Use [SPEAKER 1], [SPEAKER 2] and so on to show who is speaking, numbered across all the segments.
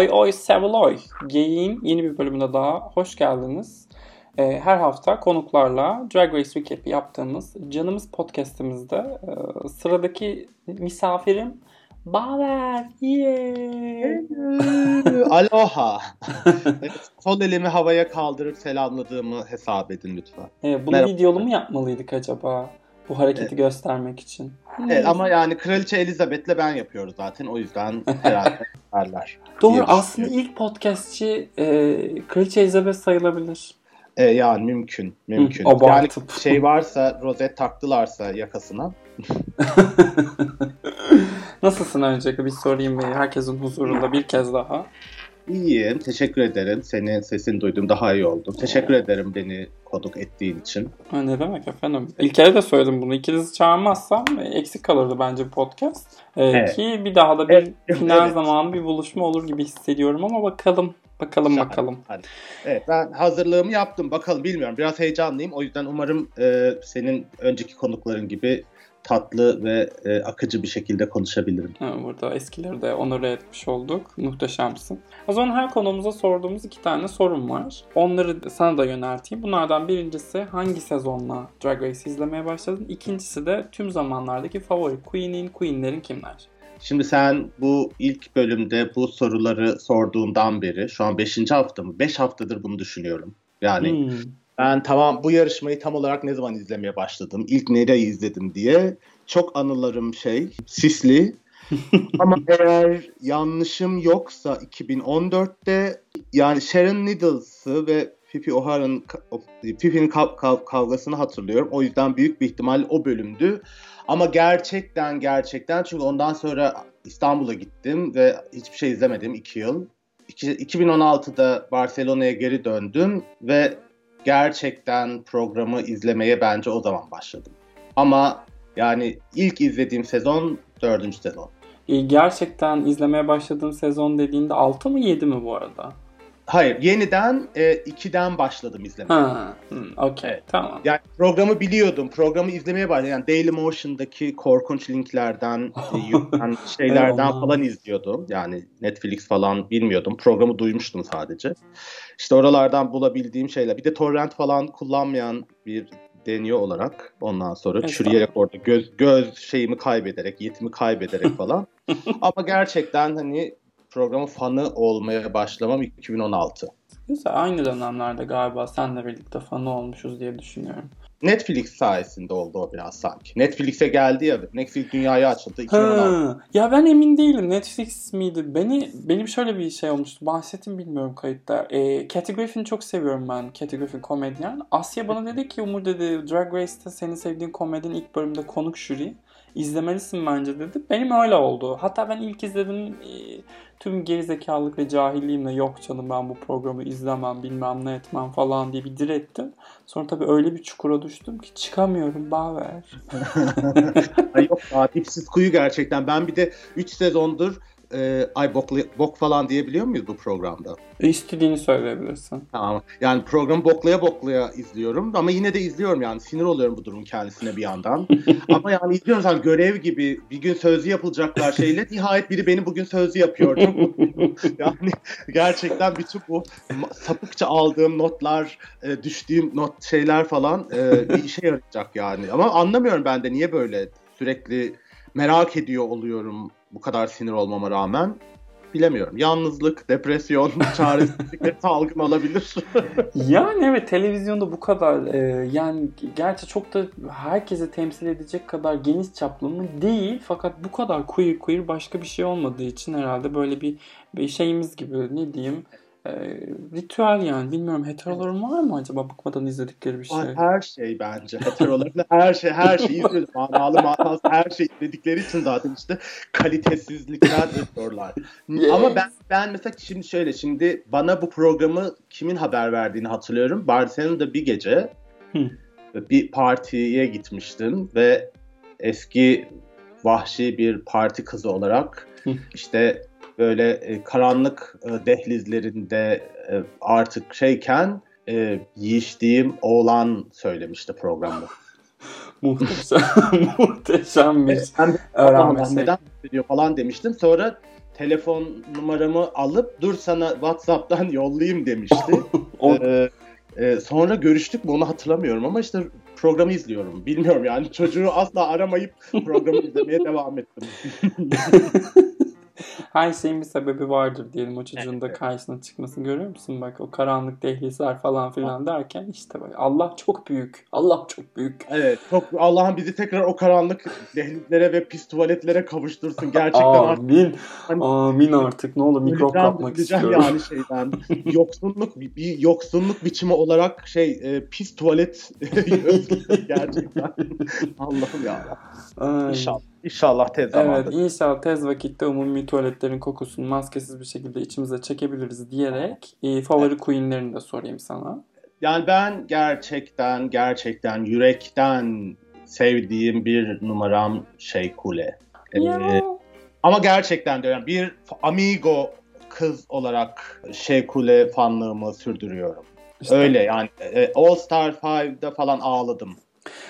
[SPEAKER 1] Oy Oy Seviloy Geyiğin yeni bir bölümüne daha hoş geldiniz. Ee, her hafta konuklarla Drag Race Recap yaptığımız canımız podcastimizde e, sıradaki misafirim Baver. Yeah.
[SPEAKER 2] Aloha. evet, sol elimi havaya kaldırıp selamladığımı hesap edin lütfen.
[SPEAKER 1] Ee, bunu
[SPEAKER 2] Merhaba.
[SPEAKER 1] videolu mu yapmalıydık acaba? Bu hareketi göstermek için.
[SPEAKER 2] Evet, ama yani Kraliçe Elizabeth'le ben yapıyoruz zaten o yüzden herhalde derler.
[SPEAKER 1] Doğru aslında ilk podcastçi e, Kraliçe Elizabeth sayılabilir.
[SPEAKER 2] E, yani mümkün, mümkün.
[SPEAKER 1] Hı,
[SPEAKER 2] yani
[SPEAKER 1] abartıp.
[SPEAKER 2] şey varsa, rozet taktılarsa yakasına.
[SPEAKER 1] Nasılsın öncelikle bir sorayım ve herkesin huzurunda bir kez daha.
[SPEAKER 2] İyiyim, teşekkür ederim. Senin sesini duydum, daha iyi oldum. Teşekkür ederim beni konuk ettiğin için.
[SPEAKER 1] Ha, ne demek efendim? İlker'e de söyledim bunu. İkinizi çağırmazsam e, eksik kalırdı bence podcast. Ee,
[SPEAKER 2] Evet.
[SPEAKER 1] Ki bir daha da bir
[SPEAKER 2] Evet,
[SPEAKER 1] final
[SPEAKER 2] evet.
[SPEAKER 1] zamanı bir buluşma olur gibi hissediyorum ama bakalım. Bakalım
[SPEAKER 2] Şahane.
[SPEAKER 1] bakalım.
[SPEAKER 2] Hadi. Evet ben hazırlığımı yaptım. Bakalım bilmiyorum. Biraz heyecanlıyım. O yüzden umarım e, senin önceki konukların gibi tatlı ve e, akıcı bir şekilde konuşabilirim.
[SPEAKER 1] Ha, Burada eskileri de onore etmiş olduk. Muhteşemsin. O zaman her konumuza sorduğumuz iki tane sorum var. Onları sana da yönelteyim. Bunlardan birincisi hangi sezonla Drag Race izlemeye başladın? İkincisi de tüm zamanlardaki favori Queen'in, Queen'lerin kimler?
[SPEAKER 2] Şimdi sen bu ilk bölümde bu soruları sorduğundan beri şu an 5. hafta mı? 5 haftadır bunu düşünüyorum. Yani
[SPEAKER 1] Hmm.
[SPEAKER 2] Ben tamam bu yarışmayı tam olarak ne zaman izlemeye başladım? İlk nereyi izledim diye çok anılarım şey sisli. Ama eğer yanlışım yoksa 2014'te yani Sharon Needles'ı ve Pippi O'Hara'nın Pippi'nin kav- kav- kavgasını hatırlıyorum. O yüzden büyük bir ihtimal o bölümdü. Ama gerçekten gerçekten çünkü ondan sonra İstanbul'a gittim ve hiçbir şey izlemedim 2 yıl. İki- 2016'da Barcelona'ya geri döndüm ve gerçekten programı izlemeye bence o zaman başladım. Ama yani ilk izlediğim sezon dördüncü sezon.
[SPEAKER 1] E, Gerçekten izlemeye başladığın sezon dediğinde 6 mı 7 mi bu arada?
[SPEAKER 2] Hayır, yeniden e, 2'den başladım izlemeye.
[SPEAKER 1] Ha, hmm, okey
[SPEAKER 2] Evet.
[SPEAKER 1] tamam.
[SPEAKER 2] Yani programı biliyordum. Programı izlemeye başladım. Yani Dailymotion'daki korkunç linklerden, e, yüklenen şeylerden falan izliyordum. Yani Netflix falan bilmiyordum. Programı duymuştum sadece. İşte oralardan bulabildiğim şeyler. Bir de torrent falan kullanmayan bir deniyor olarak ondan sonra çürüyerek orada göz göz şeyimi kaybederek, yetimi kaybederek falan. Ama gerçekten hani programın fanı olmaya başlamam 2016.
[SPEAKER 1] Güzel. Aynı dönemlerde galiba senle birlikte fanı olmuşuz diye düşünüyorum.
[SPEAKER 2] Netflix sayesinde oldu o biraz sanki. Netflix'e geldi ya. Netflix dünyaya açıldı 2016.
[SPEAKER 1] Ha, ya ben emin değilim. Netflix miydi? Beni benim şöyle bir şey olmuştu. Bahsettim bilmiyorum kayıtta. E, Kathy Griffin'i çok seviyorum ben. Kathy Griffin komedyen. Asya bana dedi ki Umur dedi Drag Race'te senin sevdiğin komedinin ilk bölümde konuk jüri. İzlemelisin bence dedi. Benim öyle oldu. Hatta ben ilk izledim e, tüm gerizekalılık ve cahilliğimle yok canım ben bu programı izlemem bilmem ne etmem falan diye bir direttim. Sonra tabii öyle bir çukura düştüm ki çıkamıyorum Baver.
[SPEAKER 2] Yok ya kuyu gerçekten. Ben bir de 3 sezondur e, ay bokla- bok falan diyebiliyor muyuz bu programda?
[SPEAKER 1] E, İstediğini söyleyebilirsin.
[SPEAKER 2] Tamam. Yani programı boklaya boklaya izliyorum ama yine de izliyorum yani sinir oluyorum bu durum kendisine bir yandan. ama yani izliyorum sen görev gibi bir gün sözlü yapılacaklar şeyle nihayet biri beni bugün sözlü yapıyor. Yani gerçekten bütün bu sapıkça aldığım notlar, e, düştüğüm not şeyler falan e, bir işe yarayacak yani. Ama anlamıyorum ben de niye böyle sürekli merak ediyor oluyorum bu kadar sinir olmama rağmen. Bilemiyorum. Yalnızlık, depresyon, çaresizlik salgın olabilir.
[SPEAKER 1] Yani evet televizyonda bu kadar e, yani gerçi çok da herkese temsil edecek kadar geniş çaplı mı değil fakat bu kadar queer queer başka bir şey olmadığı için herhalde böyle bir, bir şeyimiz gibi ne diyeyim e, ritüel yani bilmiyorum heteroların var mı acaba bıkmadan izledikleri bir şey?
[SPEAKER 2] Her şey bence. Heterolarında her şey, her şeyi izliyoruz. Manalı manasız her şey izledikleri için zaten işte kalitesizlikler yapıyorlar.
[SPEAKER 1] Yes.
[SPEAKER 2] Ama ben ben mesela şimdi şöyle şimdi bana bu programı kimin haber verdiğini hatırlıyorum. Barcelona'da bir gece bir partiye gitmiştim ve eski vahşi bir parti kızı olarak işte böyle e, karanlık e, dehlizlerinde e, artık şeyken e, yiyiştiğim oğlan söylemişti programda.
[SPEAKER 1] Muhteşem, muhteşem bir
[SPEAKER 2] Ben
[SPEAKER 1] öğrenme
[SPEAKER 2] Allah'ım
[SPEAKER 1] şey.
[SPEAKER 2] neden veriyor falan demiştim. Sonra telefon numaramı alıp dur sana WhatsApp'tan yollayayım demişti. Ee, e, sonra görüştük mü onu hatırlamıyorum ama işte programı izliyorum. Bilmiyorum yani çocuğu asla aramayıp programı izlemeye devam ettim.
[SPEAKER 1] Her şeyin bir sebebi vardır diyelim o çocuğun da karşısına çıkmasını görüyor musun? Bak o karanlık dehlizler falan filan derken işte bak Allah çok büyük. Allah çok büyük.
[SPEAKER 2] Evet çok Allah'ım bizi tekrar o karanlık dehlizlere ve pis tuvaletlere kavuştursun. Gerçekten artık
[SPEAKER 1] Amin.
[SPEAKER 2] Hani-
[SPEAKER 1] Amin artık ne olur mikrop kapmak istiyorum.
[SPEAKER 2] yani şeyden. yoksunluk bir, yoksunluk biçimi olarak şey e, pis tuvalet gerçekten. Allah'ım ya.
[SPEAKER 1] Ay.
[SPEAKER 2] İnşallah. İnşallah tez zamanda.
[SPEAKER 1] Evet inşallah tez vakitte umumi tuvaletlerin kokusunu maskesiz bir şekilde içimize çekebiliriz diyerek e, favori queenlerini de sorayım sana.
[SPEAKER 2] Yani ben gerçekten gerçekten yürekten sevdiğim bir numaram şey Kule. Ee, ama gerçekten diyorum bir amigo kız olarak şey Kule fanlığımı sürdürüyorum.
[SPEAKER 1] İşte
[SPEAKER 2] Öyle yani e, All Star 5'de falan ağladım.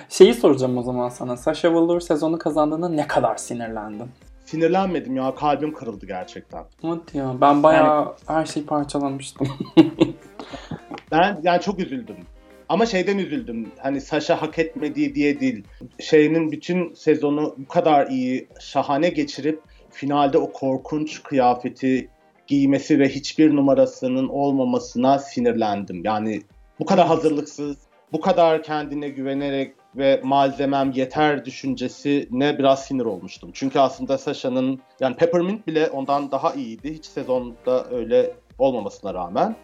[SPEAKER 1] Şeyi soracağım o zaman sana. Sasha Velour sezonu kazandığında ne kadar sinirlendin?
[SPEAKER 2] Sinirlenmedim ya kalbim kırıldı gerçekten.
[SPEAKER 1] Hadi ya ben bayağı her şeyi parçalamıştım.
[SPEAKER 2] Ben yani çok üzüldüm. Ama şeyden üzüldüm. Hani Sasha hak etmediği diye değil. Şeyinin bütün sezonu bu kadar iyi, şahane geçirip finalde o korkunç kıyafeti giymesi ve hiçbir numarasının olmamasına sinirlendim. Yani bu kadar hazırlıksız, bu kadar kendine güvenerek ve malzemem yeter düşüncesine biraz sinir olmuştum. Çünkü aslında Sasha'nın yani Peppermint bile ondan daha iyiydi. Hiç sezonda öyle olmamasına rağmen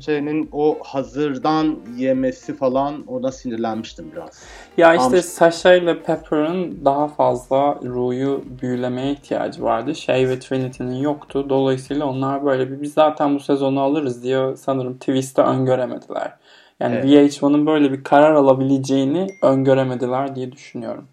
[SPEAKER 2] şeyinin o hazırdan yemesi falan ona sinirlenmiştim biraz.
[SPEAKER 1] ya işte. Sasha ile Pepper'ın daha fazla Ru'yu büyülemeye ihtiyacı vardı. Şey ve Trinity'nin yoktu. Dolayısıyla onlar böyle bir biz zaten bu sezonu alırız diye sanırım twist'i öngöremediler. Yani
[SPEAKER 2] Evet.
[SPEAKER 1] VH1'ın böyle bir karar alabileceğini öngöremediler diye düşünüyorum.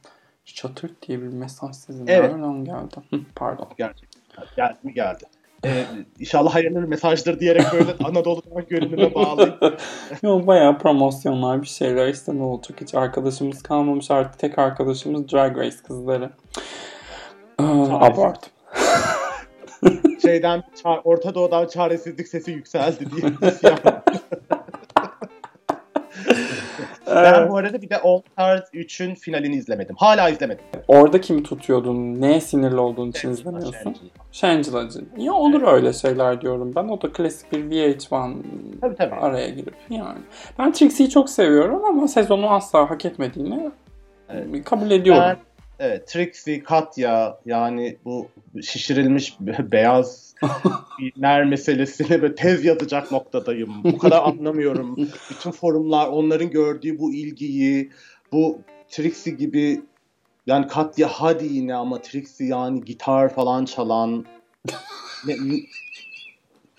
[SPEAKER 1] Çatırt diye bir mesaj sizin
[SPEAKER 2] Evet.
[SPEAKER 1] nereden geldi? Pardon.
[SPEAKER 2] Gerçekten. Geldi mi geldi. Ee, inşallah hayırlı bir mesajdır diyerek böyle Anadolu'dan görünüme bağlayıp
[SPEAKER 1] Yok bayağı promosyonlar bir şeyler işte ne olacak hiç arkadaşımız kalmamış artık tek arkadaşımız Drag Race kızları. Abart.
[SPEAKER 2] şeyden Orta Doğu'dan çaresizlik sesi yükseldi diye. Ben bu arada bir de All Stars 3'ün finalini izlemedim. Hala izlemedim.
[SPEAKER 1] Orada kimi tutuyordun? Neye sinirli olduğun için izlemiyorsun? Shangela-cı. Ya olur öyle şeyler diyorum ben. O da klasik bir VH1
[SPEAKER 2] Tabii tabii.
[SPEAKER 1] araya girip yani. Ben Trixie'yi çok seviyorum ama sezonu asla hak etmediğini
[SPEAKER 2] Evet.
[SPEAKER 1] kabul ediyorum.
[SPEAKER 2] Ben, evet, Trixie, Katya yani bu şişirilmiş be- beyaz filmler meselesini böyle tez yazacak noktadayım. Bu kadar anlamıyorum. Bütün forumlar onların gördüğü bu ilgiyi, bu Trixie gibi yani Katya hadi yine ama Trixie yani gitar falan çalan ne-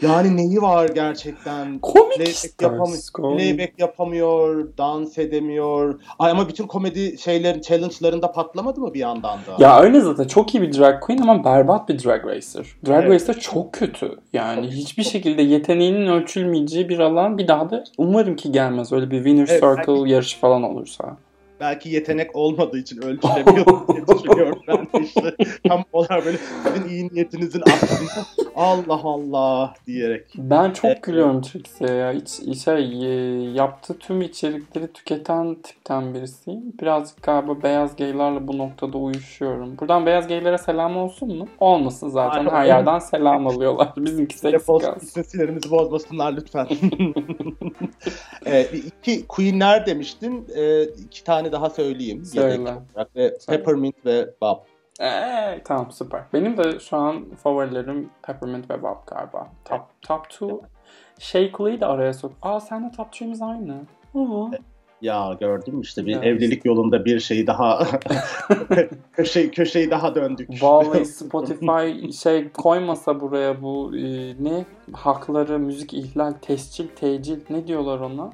[SPEAKER 2] yani neyi var gerçekten?
[SPEAKER 1] Komik
[SPEAKER 2] Playback,
[SPEAKER 1] komik.
[SPEAKER 2] playback yapamıyor, dans edemiyor. Ay ama bütün komedi şeylerin, challenge'larında patlamadı mı bir yandan da?
[SPEAKER 1] Ya öyle zaten çok iyi bir drag queen ama berbat bir drag racer. Drag
[SPEAKER 2] Evet.
[SPEAKER 1] racer çok kötü. Yani
[SPEAKER 2] Çok-
[SPEAKER 1] hiçbir
[SPEAKER 2] çok-
[SPEAKER 1] şekilde yeteneğinin ölçülmeyeceği bir alan bir daha da umarım ki gelmez. Öyle bir winner
[SPEAKER 2] Evet,
[SPEAKER 1] circle yarışı falan olursa.
[SPEAKER 2] Belki yetenek olmadığı için ölçülemiyor diye düşünüyorum ben de işte. Tam olarak böyle sizin iyi niyetinizin aksine Allah Allah diyerek.
[SPEAKER 1] Ben çok
[SPEAKER 2] Evet.
[SPEAKER 1] gülüyorum Trixie'ye ya. Hiç, şey, e, yaptığı tüm içerikleri tüketen tipten birisiyim. Birazcık galiba beyaz gaylarla bu noktada uyuşuyorum. Buradan beyaz gaylere selam olsun mu? Olmasın zaten.
[SPEAKER 2] Ay,
[SPEAKER 1] Her yerden selam alıyorlar. Bizimkisi eksik kalsın.
[SPEAKER 2] istatistiklerimizi bozmasınlar lütfen. ee, iki Queen'ler demiştin. Ee, iki tane daha söyleyeyim.
[SPEAKER 1] Söyle.
[SPEAKER 2] Ve Peppermint ve Bob.
[SPEAKER 1] Ee, tamam süper. Benim de şu an favorilerim Peppermint ve Bob galiba. Top, top two. Shakely'yi de araya sok. Aa senle top three'miz aynı. Aa.
[SPEAKER 2] Ya gördün mü işte bir
[SPEAKER 1] Evet.
[SPEAKER 2] evlilik yolunda bir şeyi daha köşe, köşeyi daha döndük.
[SPEAKER 1] Vallahi Spotify şey koymasa buraya bu e, ne hakları müzik ihlal tescil tecil ne diyorlar ona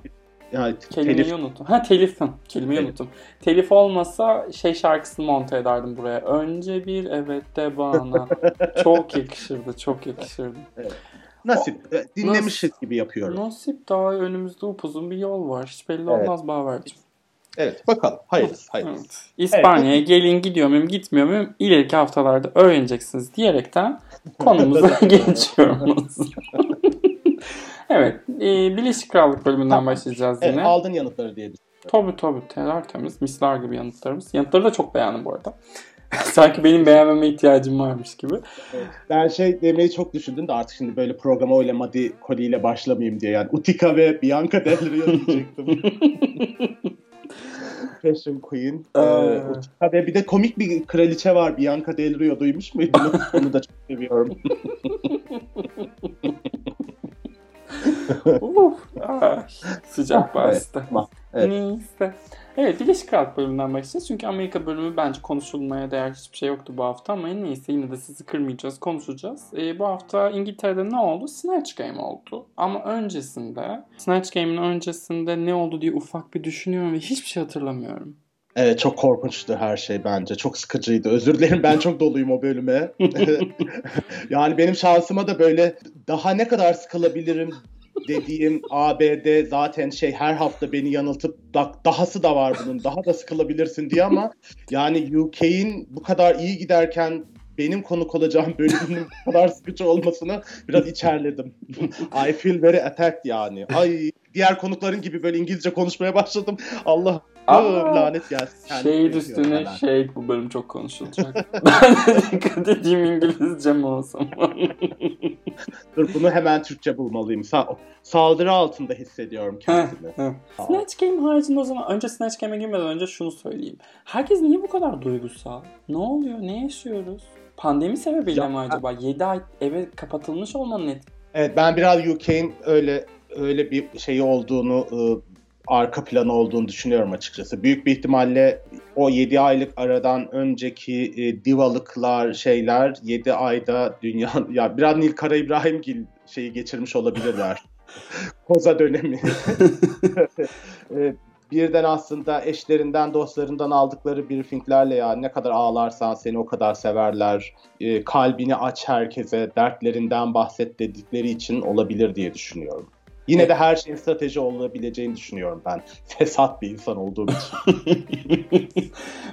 [SPEAKER 2] ya,
[SPEAKER 1] kelimeyi
[SPEAKER 2] telif
[SPEAKER 1] unuttum ha telifin kelimeyi
[SPEAKER 2] Telif.
[SPEAKER 1] unuttum telif olmasa şey şarkısını monte ederdim buraya önce bir evet de bana çok yakışırdı çok yakışırdı
[SPEAKER 2] nasip e, dinlemişiz gibi yapıyorum.
[SPEAKER 1] nasip daha önümüzde upuzun bir yol var hiç belli
[SPEAKER 2] Evet.
[SPEAKER 1] olmaz Baver'cim
[SPEAKER 2] Evet bakalım. Hayırlısı hayırlısı.
[SPEAKER 1] Evet. İspanya'ya gelin gidiyor muyum gitmiyor muyum ileriki haftalarda öğreneceksiniz diyerekten konumuza geçiyoruz. Evet. E, Birleşik Krallık bölümünden
[SPEAKER 2] Tamam.
[SPEAKER 1] başlayacağız
[SPEAKER 2] Evet,
[SPEAKER 1] yine.
[SPEAKER 2] aldın yanıtları diye düşünüyorum.
[SPEAKER 1] Tabii tabii. Tertemiz. Misler gibi yanıtlarımız. Yanıtları da çok beğendim bu arada. Sanki benim beğenmeme ihtiyacım varmış gibi.
[SPEAKER 2] Ben şey demeyi çok düşündüm de artık şimdi böyle programa öyle Madi Cody ile başlamayayım diye yani Utica ve Bianca Del Rio diyecektim. Fashion Queen. Ee. Utica ve bir de komik bir kraliçe var Bianca Del Rio duymuş muydunuz? Onu da çok seviyorum.
[SPEAKER 1] Uf, sıcak bastı.
[SPEAKER 2] tamam. Evet.
[SPEAKER 1] Neyse. Evet Birleşik Krallık bölümünden başlayacağız. Çünkü Amerika bölümü bence konuşulmaya değer hiçbir şey yoktu bu hafta ama neyse yine de sizi kırmayacağız, konuşacağız. Ee, bu hafta İngiltere'de ne oldu? Snatch Game oldu. Ama öncesinde, Snatch Game'in öncesinde ne oldu diye ufak bir düşünüyorum ve hiçbir şey hatırlamıyorum.
[SPEAKER 2] Evet çok korkunçtu her şey bence. Çok sıkıcıydı. Özür dilerim ben çok doluyum o bölüme. yani benim şansıma da böyle daha ne kadar sıkılabilirim dediğim ABD zaten şey her hafta beni yanıltıp da, dahası da var bunun daha da sıkılabilirsin diye ama yani UK'in bu kadar iyi giderken benim konuk olacağım bölümünün bu kadar sıkıcı olmasını biraz içerledim. I feel very attacked yani. Ay diğer konukların gibi böyle İngilizce konuşmaya başladım. Allah
[SPEAKER 1] Aa,
[SPEAKER 2] lanet gelsin. Bırakıyorum
[SPEAKER 1] üstüne şey bu bölüm çok konuşulacak. ben de dikkat edeyim İngilizcem olsun.
[SPEAKER 2] Dur bunu hemen Türkçe bulmalıyım. Sa- saldırı altında hissediyorum kendimi.
[SPEAKER 1] Snatch Game haricinde o zaman önce Snatch Game'e girmeden önce şunu söyleyeyim. Herkes niye bu kadar duygusal? Ne oluyor? Ne yaşıyoruz? Pandemi sebebiyle
[SPEAKER 2] Ya-
[SPEAKER 1] mi acaba? 7 ay eve kapatılmış olmanın etkisi.
[SPEAKER 2] Evet ben biraz UK'in öyle öyle bir şeyi olduğunu ı, arka planı olduğunu düşünüyorum açıkçası. Büyük bir ihtimalle o 7 aylık aradan önceki e, divalıklar şeyler 7 ayda dünya ya biraz Nil Kara İbrahimgil şeyi geçirmiş olabilirler. Koza dönemi. E, birden aslında eşlerinden, dostlarından aldıkları briefinglerle ya ne kadar ağlarsan seni o kadar severler. E, kalbini aç herkese, dertlerinden bahset dedikleri için olabilir diye düşünüyorum. Yine de her şeyin strateji olabileceğini düşünüyorum ben. Fesat bir insan olduğum için.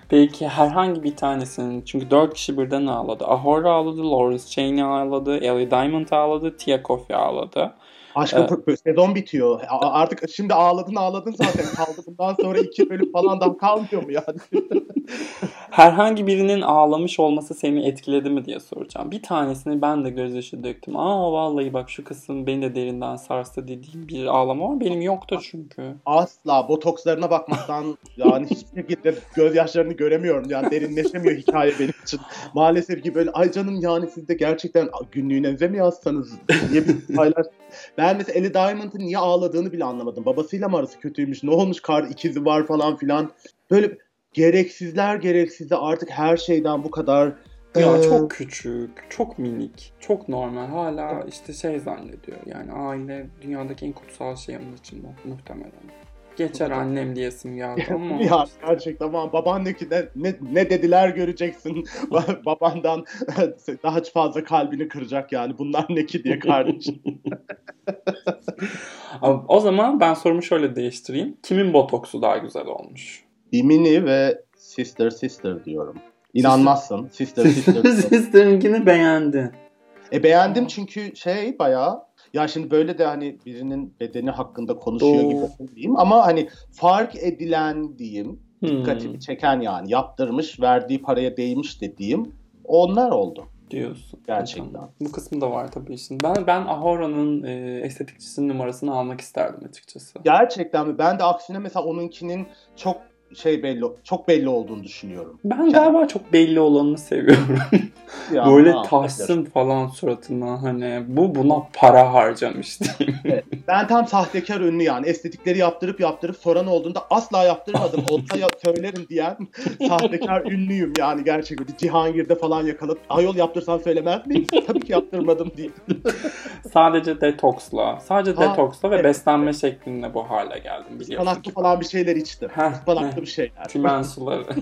[SPEAKER 1] Peki herhangi bir tanesinin çünkü 4 kişi birden ağladı. Ahura ağladı, Lawrence Chaney ağladı, Ellie Diamond ağladı, Tia Kofi ağladı.
[SPEAKER 2] Aşkım
[SPEAKER 1] Evet.
[SPEAKER 2] sezon bitiyor. Artık şimdi ağladın ağladın zaten kaldı. Bundan sonra iki bölüm falan daha kalmıyor mu yani?
[SPEAKER 1] Herhangi birinin ağlamış olması seni etkiledi mi diye soracağım. Bir tanesini ben de gözyaşı döktüm. Aa vallahi bak şu kısım beni de derinden sarstı dediğim bir ağlama var. Benim yoktu çünkü.
[SPEAKER 2] Asla botokslarına bakmaktan yani hiçbir şekilde gözyaşlarını göremiyorum. Yani derinleşemiyor hikaye benim için. Maalesef ki böyle ay canım yani siz de gerçekten günlüğünüze mi yazsanız niye bir paylaş. Ben mesela Ellie Diamond'ın niye ağladığını bile anlamadım. Babasıyla mı arası kötüymüş? Ne olmuş? Kar ikizi var falan filan. Böyle gereksizler gereksizi artık her şeyden bu kadar
[SPEAKER 1] Ya
[SPEAKER 2] Ee,
[SPEAKER 1] çok küçük, çok minik, çok normal. Hala işte şey zannediyor. Yani aile dünyadaki en kutsal şey onun için mu- muhtemelen. Geçer annem diyesim geldi ama
[SPEAKER 2] Ya gerçekten ama babaanne ki ne, ne, ne dediler göreceksin. Babandan daha fazla kalbini kıracak yani. Bunlar ne ki diye kardeşim.
[SPEAKER 1] O zaman ben sorumu şöyle değiştireyim. Kimin botoksu daha güzel olmuş?
[SPEAKER 2] Bimini ve Sister Sister diyorum. İnanmazsın. Sister Sister.
[SPEAKER 1] Sister'inkini beğendin.
[SPEAKER 2] e beğendim çünkü şey bayağı ya şimdi böyle de hani birinin bedeni hakkında konuşuyor
[SPEAKER 1] Doğru.
[SPEAKER 2] gibi diyeyim ama hani fark edilen diyeyim
[SPEAKER 1] Hmm,
[SPEAKER 2] dikkatimi çeken yani yaptırmış verdiği paraya değmiş dediğim onlar oldu.
[SPEAKER 1] diyorsun.
[SPEAKER 2] Gerçekten.
[SPEAKER 1] Tamam. Bu kısmı da var tabii işin. Ben ben Ahora'nın e, estetikçisinin numarasını almak isterdim açıkçası.
[SPEAKER 2] Gerçekten mi? Ben de aksine mesela onunkinin çok şey belli çok belli olduğunu düşünüyorum.
[SPEAKER 1] Ben galiba çok belli olanını seviyorum.
[SPEAKER 2] Ya,
[SPEAKER 1] Böyle
[SPEAKER 2] ha,
[SPEAKER 1] taşsın falan suratına hani bu buna para harcamış diyeyim.
[SPEAKER 2] Ben tam sahtekar ünlü yani. Estetikleri yaptırıp yaptırıp soran olduğunda asla yaptırmadım. Olsa ya, söylerim diyen sahtekar ünlüyüm yani gerçekten. Cihangir'de falan yakalıp ayol yaptırsan söylemez miyim? Tabii ki yaptırmadım diye.
[SPEAKER 1] Sadece detoksla, sadece
[SPEAKER 2] Ha,
[SPEAKER 1] detoksla ve
[SPEAKER 2] evet.
[SPEAKER 1] beslenme şeklinde bu hale geldim biliyorsun ki.
[SPEAKER 2] falan bir şeyler içtim.
[SPEAKER 1] Heh,
[SPEAKER 2] Ispanaklı
[SPEAKER 1] heh.
[SPEAKER 2] bir şeyler.
[SPEAKER 1] Çimen suları.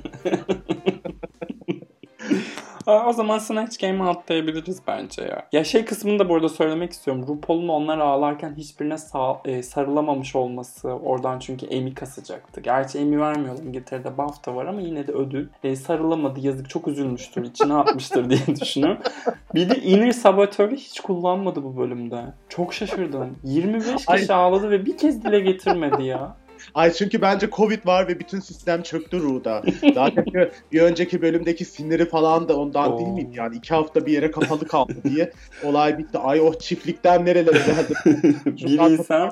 [SPEAKER 1] O zaman Snatch Game'i atlayabiliriz bence ya. Ya şey kısmını da burada söylemek istiyorum. RuPaul'un onlar ağlarken hiçbirine sağ, e, sarılamamış olması oradan çünkü Emmy kasacaktı. Gerçi Emmy vermiyorlar. İngiltere'de BAFTA var ama yine de ödül. E, sarılamadı. Yazık çok üzülmüştür. içine atmıştır diye düşünüyorum. Bir de Inner Saboteur'ü hiç kullanmadı bu bölümde. Çok şaşırdım. 25 kişi
[SPEAKER 2] Ay.
[SPEAKER 1] ağladı ve bir kez dile getirmedi ya.
[SPEAKER 2] Ay çünkü bence Covid var ve bütün sistem çöktü Ru'da. Zaten bir, bir önceki bölümdeki siniri falan da ondan
[SPEAKER 1] Oo.
[SPEAKER 2] değil miydi? Yani iki hafta bir yere kapalı kaldı diye olay bitti. Ay o çiftlikten nerelere geldi?
[SPEAKER 1] bir insan.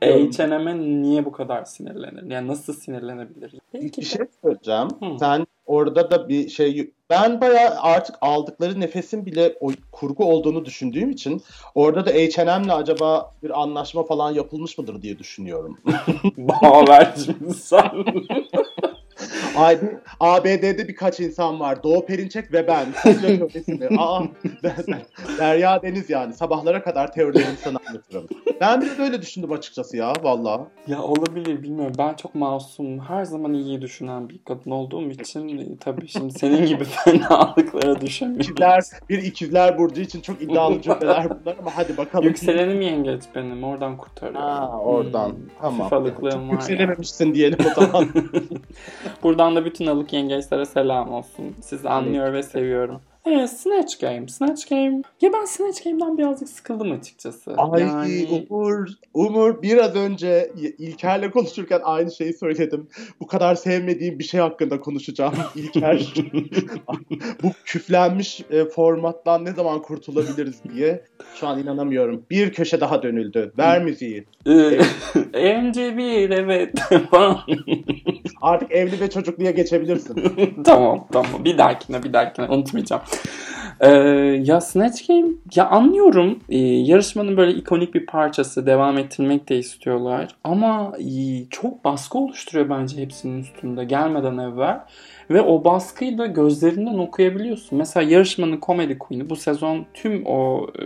[SPEAKER 1] H&M'e niye bu kadar sinirlenir? Yani nasıl sinirlenebilir? Belki
[SPEAKER 2] Bir şey söyleyeceğim.
[SPEAKER 1] Hı.
[SPEAKER 2] Sen orada da bir şey... Ben bayağı artık aldıkları nefesin bile o kurgu olduğunu düşündüğüm için orada da H&M'le acaba bir anlaşma falan yapılmış mıdır diye düşünüyorum.
[SPEAKER 1] Bağverci insan.
[SPEAKER 2] Ay, bir- ABD'de birkaç insan var. Doğu Perinçek ve ben. Teorisini. Aa, ben- ben- Derya Deniz yani. Sabahlara kadar teorilerimi sana anlatırım. Ben de böyle düşündüm açıkçası ya valla.
[SPEAKER 1] ya olabilir bilmiyorum. Ben çok masum, her zaman iyi düşünen bir kadın olduğum için e, tabii şimdi senin gibi fenalıklara düşemiyorum.
[SPEAKER 2] İkizler, bir ikizler burcu için çok iddialı cümleler bunlar ama hadi bakalım.
[SPEAKER 1] Yükselenim yengeç benim. Oradan kurtarıyorum.
[SPEAKER 2] Aa, oradan.
[SPEAKER 1] Hmm,
[SPEAKER 2] Tamam.
[SPEAKER 1] hafif alıklığım
[SPEAKER 2] Çok
[SPEAKER 1] var ya.
[SPEAKER 2] yükselememişsin diyelim o zaman.
[SPEAKER 1] Buradan da bütün alık yengeçlere selam olsun. Sizi anlıyor ve seviyorum. Evet Snatch Game. Snatch Game. Ya ben Snatch Game'den birazcık sıkıldım açıkçası.
[SPEAKER 2] Ay
[SPEAKER 1] yani...
[SPEAKER 2] Umur, Umur biraz önce İlker'le konuşurken aynı şeyi söyledim. Bu kadar sevmediğim bir şey hakkında konuşacağım İlker. bu küflenmiş e, formattan ne zaman kurtulabiliriz diye şu an inanamıyorum. Bir köşe daha dönüldü. Ver müziği.
[SPEAKER 1] MC1 evet falan.
[SPEAKER 2] Artık evli ve çocukluya geçebilirsin.
[SPEAKER 1] tamam tamam bir dahakine bir dahakine unutmayacağım. Ee, ya Snatch Game ya anlıyorum Ee, yarışmanın böyle ikonik bir parçası devam ettirmek de istiyorlar ama e, çok baskı oluşturuyor bence hepsinin üstünde gelmeden evvel ve o baskıyı da gözlerinden okuyabiliyorsun. Mesela yarışmanın Comedy Queen'i bu sezon tüm o e,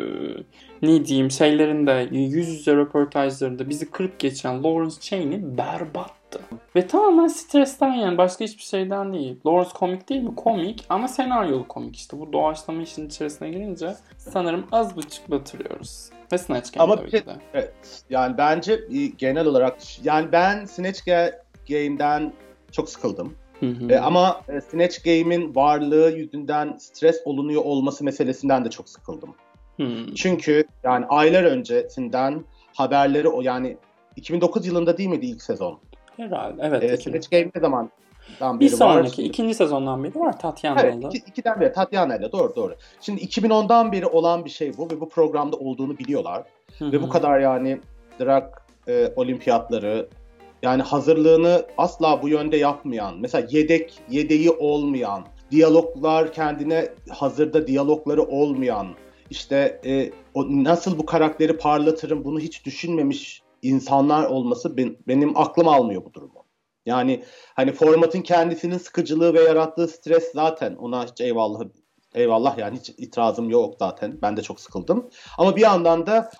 [SPEAKER 1] ne diyeyim şeylerinde yüz yüze röportajlarında bizi kırıp geçen Lawrence Chaney berbattı. Ve tamamen stresten yani başka hiçbir şeyden değil. Lawrence komik değil mi? Komik ama senaryolu komik işte. Bu doğaçlama işin içerisine girince sanırım az buçuk batırıyoruz. Ve Snatch Game
[SPEAKER 2] Ama
[SPEAKER 1] tabii
[SPEAKER 2] şey-
[SPEAKER 1] ki de.
[SPEAKER 2] Evet. Yani bence genel olarak yani ben Snatch Ga- Game'den çok sıkıldım.
[SPEAKER 1] Hı hı.
[SPEAKER 2] E, ama e, Snatch Game'in varlığı yüzünden stres olunuyor olması meselesinden de çok sıkıldım.
[SPEAKER 1] Hı.
[SPEAKER 2] Çünkü yani aylar öncesinden haberleri o yani 2009 yılında değil miydi ilk sezon?
[SPEAKER 1] Herhalde evet.
[SPEAKER 2] E,
[SPEAKER 1] iki-
[SPEAKER 2] Snatch Game ne zaman beri
[SPEAKER 1] bir
[SPEAKER 2] var?
[SPEAKER 1] sonraki ikinci sezondan beri var Tatyana'da.
[SPEAKER 2] Evet, iki, ikiden beri Tatyana ile doğru doğru. Şimdi 2010'dan beri olan bir şey bu ve bu programda olduğunu biliyorlar.
[SPEAKER 1] Hı
[SPEAKER 2] Ve bu kadar yani drag e, olimpiyatları yani hazırlığını asla bu yönde yapmayan, mesela yedek yedeği olmayan, diyaloglar kendine hazırda diyalogları olmayan, işte e, o nasıl bu karakteri parlatırım bunu hiç düşünmemiş insanlar olması ben- benim aklım almıyor bu durumu. Yani hani formatın kendisinin sıkıcılığı ve yarattığı stres zaten ona hiç eyvallah eyvallah yani hiç itirazım yok zaten. Ben de çok sıkıldım. Ama bir yandan da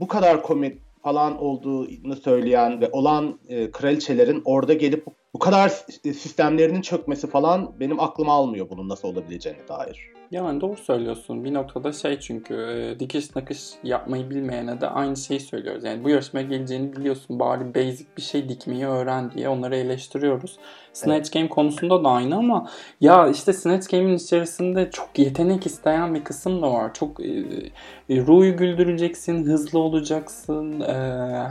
[SPEAKER 2] bu kadar komik falan olduğunu söyleyen ve olan e, kraliçelerin orada gelip bu kadar s- sistemlerinin çökmesi falan benim aklıma almıyor bunun nasıl olabileceğine dair.
[SPEAKER 1] Yani doğru söylüyorsun. Bir noktada şey çünkü e, dikiş nakış yapmayı bilmeyene de aynı şeyi söylüyoruz. Yani bu yarışmaya geleceğini biliyorsun. Bari basic bir şey dikmeyi öğren diye onları eleştiriyoruz. Snatch Game konusunda da aynı ama ya işte Snatch Game'in içerisinde çok yetenek isteyen bir kısım da var. Çok e, e, Ru'yu güldüreceksin, hızlı olacaksın, e,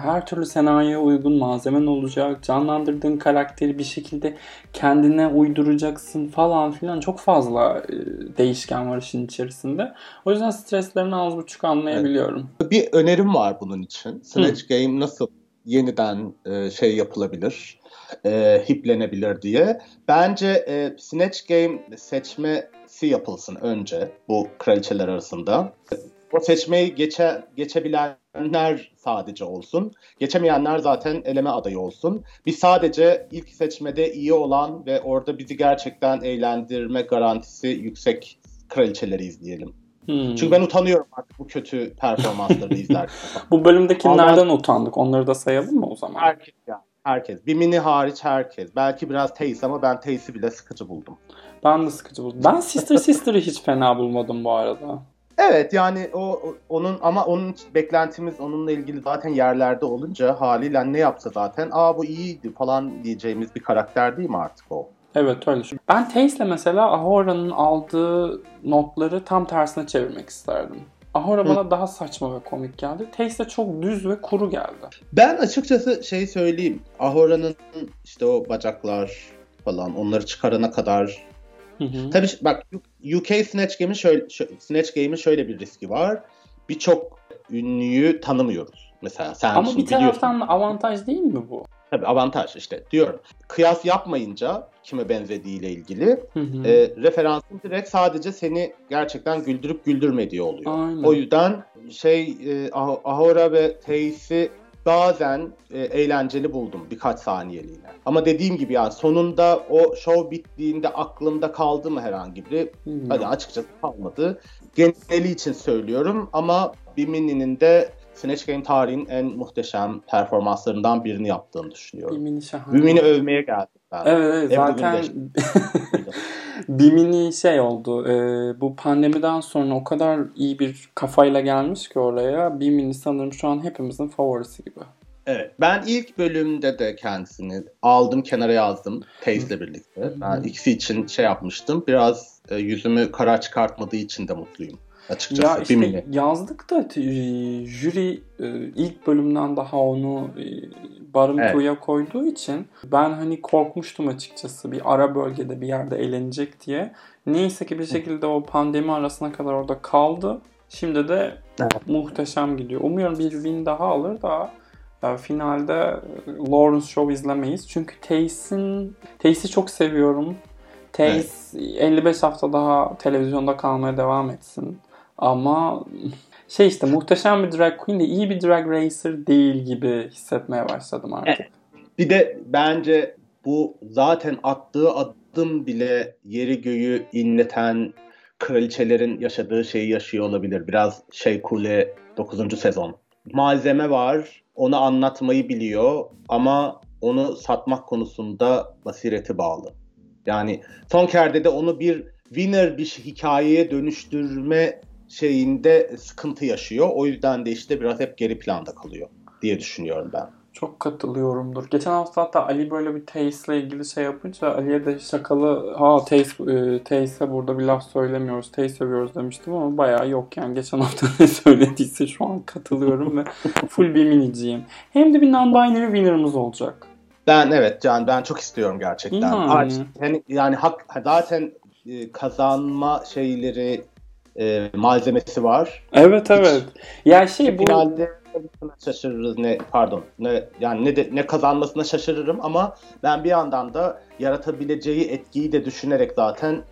[SPEAKER 1] her türlü senaryoya uygun malzemen olacak, canlandırdığın karakteri bir şekilde kendine uyduracaksın falan filan çok fazla e, değişken var işin içerisinde. O yüzden streslerini az buçuk anlayabiliyorum.
[SPEAKER 2] Bir önerim var bunun için. Snatch Game nasıl yeniden e, şey yapılabilir, e, hiplenebilir diye. Bence e, Snatch Game seçmesi yapılsın önce bu kraliçeler arasında. O seçmeyi geçe, geçebilenler sadece olsun. Geçemeyenler zaten eleme adayı olsun. Biz sadece ilk seçmede iyi olan ve orada bizi gerçekten eğlendirme garantisi yüksek kraliçeleri izleyelim.
[SPEAKER 1] Hmm.
[SPEAKER 2] Çünkü ben utanıyorum artık bu kötü performansları izlerken.
[SPEAKER 1] Bu bölümde kimlerden utandık? Onları da sayalım mı o zaman?
[SPEAKER 2] Herkes yani. Herkes. Bimini hariç herkes. Belki biraz Taze ama ben Taze'i bile sıkıcı buldum.
[SPEAKER 1] Ben de sıkıcı buldum. Ben Sister Sister'ı hiç fena bulmadım bu arada.
[SPEAKER 2] Evet yani o o- onun ama onun beklentimiz onunla ilgili zaten yerlerde olunca haliyle ne yapsa zaten aa bu iyiydi falan diyeceğimiz bir karakter değil mi artık o?
[SPEAKER 1] Evet öyle. Ben Taze'le mesela Ahora'nın aldığı notları tam tersine çevirmek isterdim. Ahora bana daha saçma ve komik geldi. Taze de çok düz ve kuru geldi.
[SPEAKER 2] Ben açıkçası şey söyleyeyim. Ahora'nın işte o bacaklar falan onları çıkarana kadar
[SPEAKER 1] Hı hı.
[SPEAKER 2] Tabii bak UK Snatch Game'in şöyle şö- Snatch Game'in şöyle bir riski var. Birçok ünlüyü tanımıyoruz. Mesela sen
[SPEAKER 1] Ama bir taraftan
[SPEAKER 2] biliyorsun.
[SPEAKER 1] avantaj değil mi bu?
[SPEAKER 2] Tabii avantaj işte diyorum. Kıyas yapmayınca kime benzediğiyle ilgili
[SPEAKER 1] Hı hı.
[SPEAKER 2] e, referansın direkt sadece seni gerçekten güldürüp güldürmediği oluyor.
[SPEAKER 1] Aynen.
[SPEAKER 2] O yüzden şey e, Ah- Ahora ve Tace'i bazen e, eğlenceli buldum birkaç saniyeliğine. Ama dediğim gibi yani sonunda o show bittiğinde aklımda kaldı mı herhangi biri?
[SPEAKER 1] Bilmiyorum.
[SPEAKER 2] Hadi açıkçası kalmadı. Geneli için söylüyorum ama Bimini'nin de Game tarihinin en muhteşem performanslarından birini yaptığını düşünüyorum.
[SPEAKER 1] Bimini şahane.
[SPEAKER 2] Bimini övmeye geldim ben.
[SPEAKER 1] Evet, evet
[SPEAKER 2] Ebru
[SPEAKER 1] zaten Bimini şey oldu. e, bu pandemiden sonra o kadar iyi bir kafayla gelmiş ki oraya. Bimini sanırım şu an hepimizin favorisi gibi.
[SPEAKER 2] Evet. Ben ilk bölümde de kendisini aldım kenara yazdım Taze'le birlikte. Ben ikisi için şey yapmıştım. Biraz e, yüzümü kara çıkartmadığı için de mutluyum açıkçası.
[SPEAKER 1] Ya işte
[SPEAKER 2] Bimini.
[SPEAKER 1] yazdık da e, jüri e, ilk bölümden daha onu e, barıntıya koyduğu için ben hani korkmuştum açıkçası bir ara bölgede bir yerde eğlenecek diye. Neyse ki bir şekilde o pandemi arasına kadar orada kaldı. Şimdi de
[SPEAKER 2] Evet.
[SPEAKER 1] muhteşem gidiyor. Umuyorum bir win daha alır da finalde Lawrence Show izlemeyiz. Çünkü Tace'in Tace'i çok seviyorum. Tace 55 hafta daha televizyonda kalmaya devam etsin. Ama şey işte muhteşem bir drag queen de iyi bir drag racer değil gibi hissetmeye başladım artık.
[SPEAKER 2] Bir de bence bu zaten attığı adım bile yeri göğü inleten kraliçelerin yaşadığı şeyi yaşıyor olabilir. Biraz şey kule 9. sezon. Malzeme var. Onu anlatmayı biliyor ama onu satmak konusunda basireti bağlı. Yani son kerde de onu bir winner bir hikayeye dönüştürme şeyinde sıkıntı yaşıyor. O yüzden de işte biraz hep geri planda kalıyor diye düşünüyorum ben.
[SPEAKER 1] Çok katılıyorumdur. Geçen hafta hatta Ali böyle bir Tace'le ilgili şey yapınca Ali'ye de şakalı ha Tace, e, burada bir laf söylemiyoruz. Tace seviyoruz demiştim ama bayağı yok yani. Geçen hafta ne söylediyse şu an katılıyorum ve full bir miniciyim. Hem de bir non-binary winner'ımız olacak.
[SPEAKER 2] Ben evet Can ben çok istiyorum gerçekten.
[SPEAKER 1] Yani.
[SPEAKER 2] Artık hani yani hak zaten e, kazanma şeyleri e, malzemesi var.
[SPEAKER 1] Evet evet. Ya şey bu
[SPEAKER 2] Finalde şaşırırız ne pardon ne yani ne de, ne kazanmasına şaşırırım ama ben bir yandan da yaratabileceği etkiyi de düşünerek zaten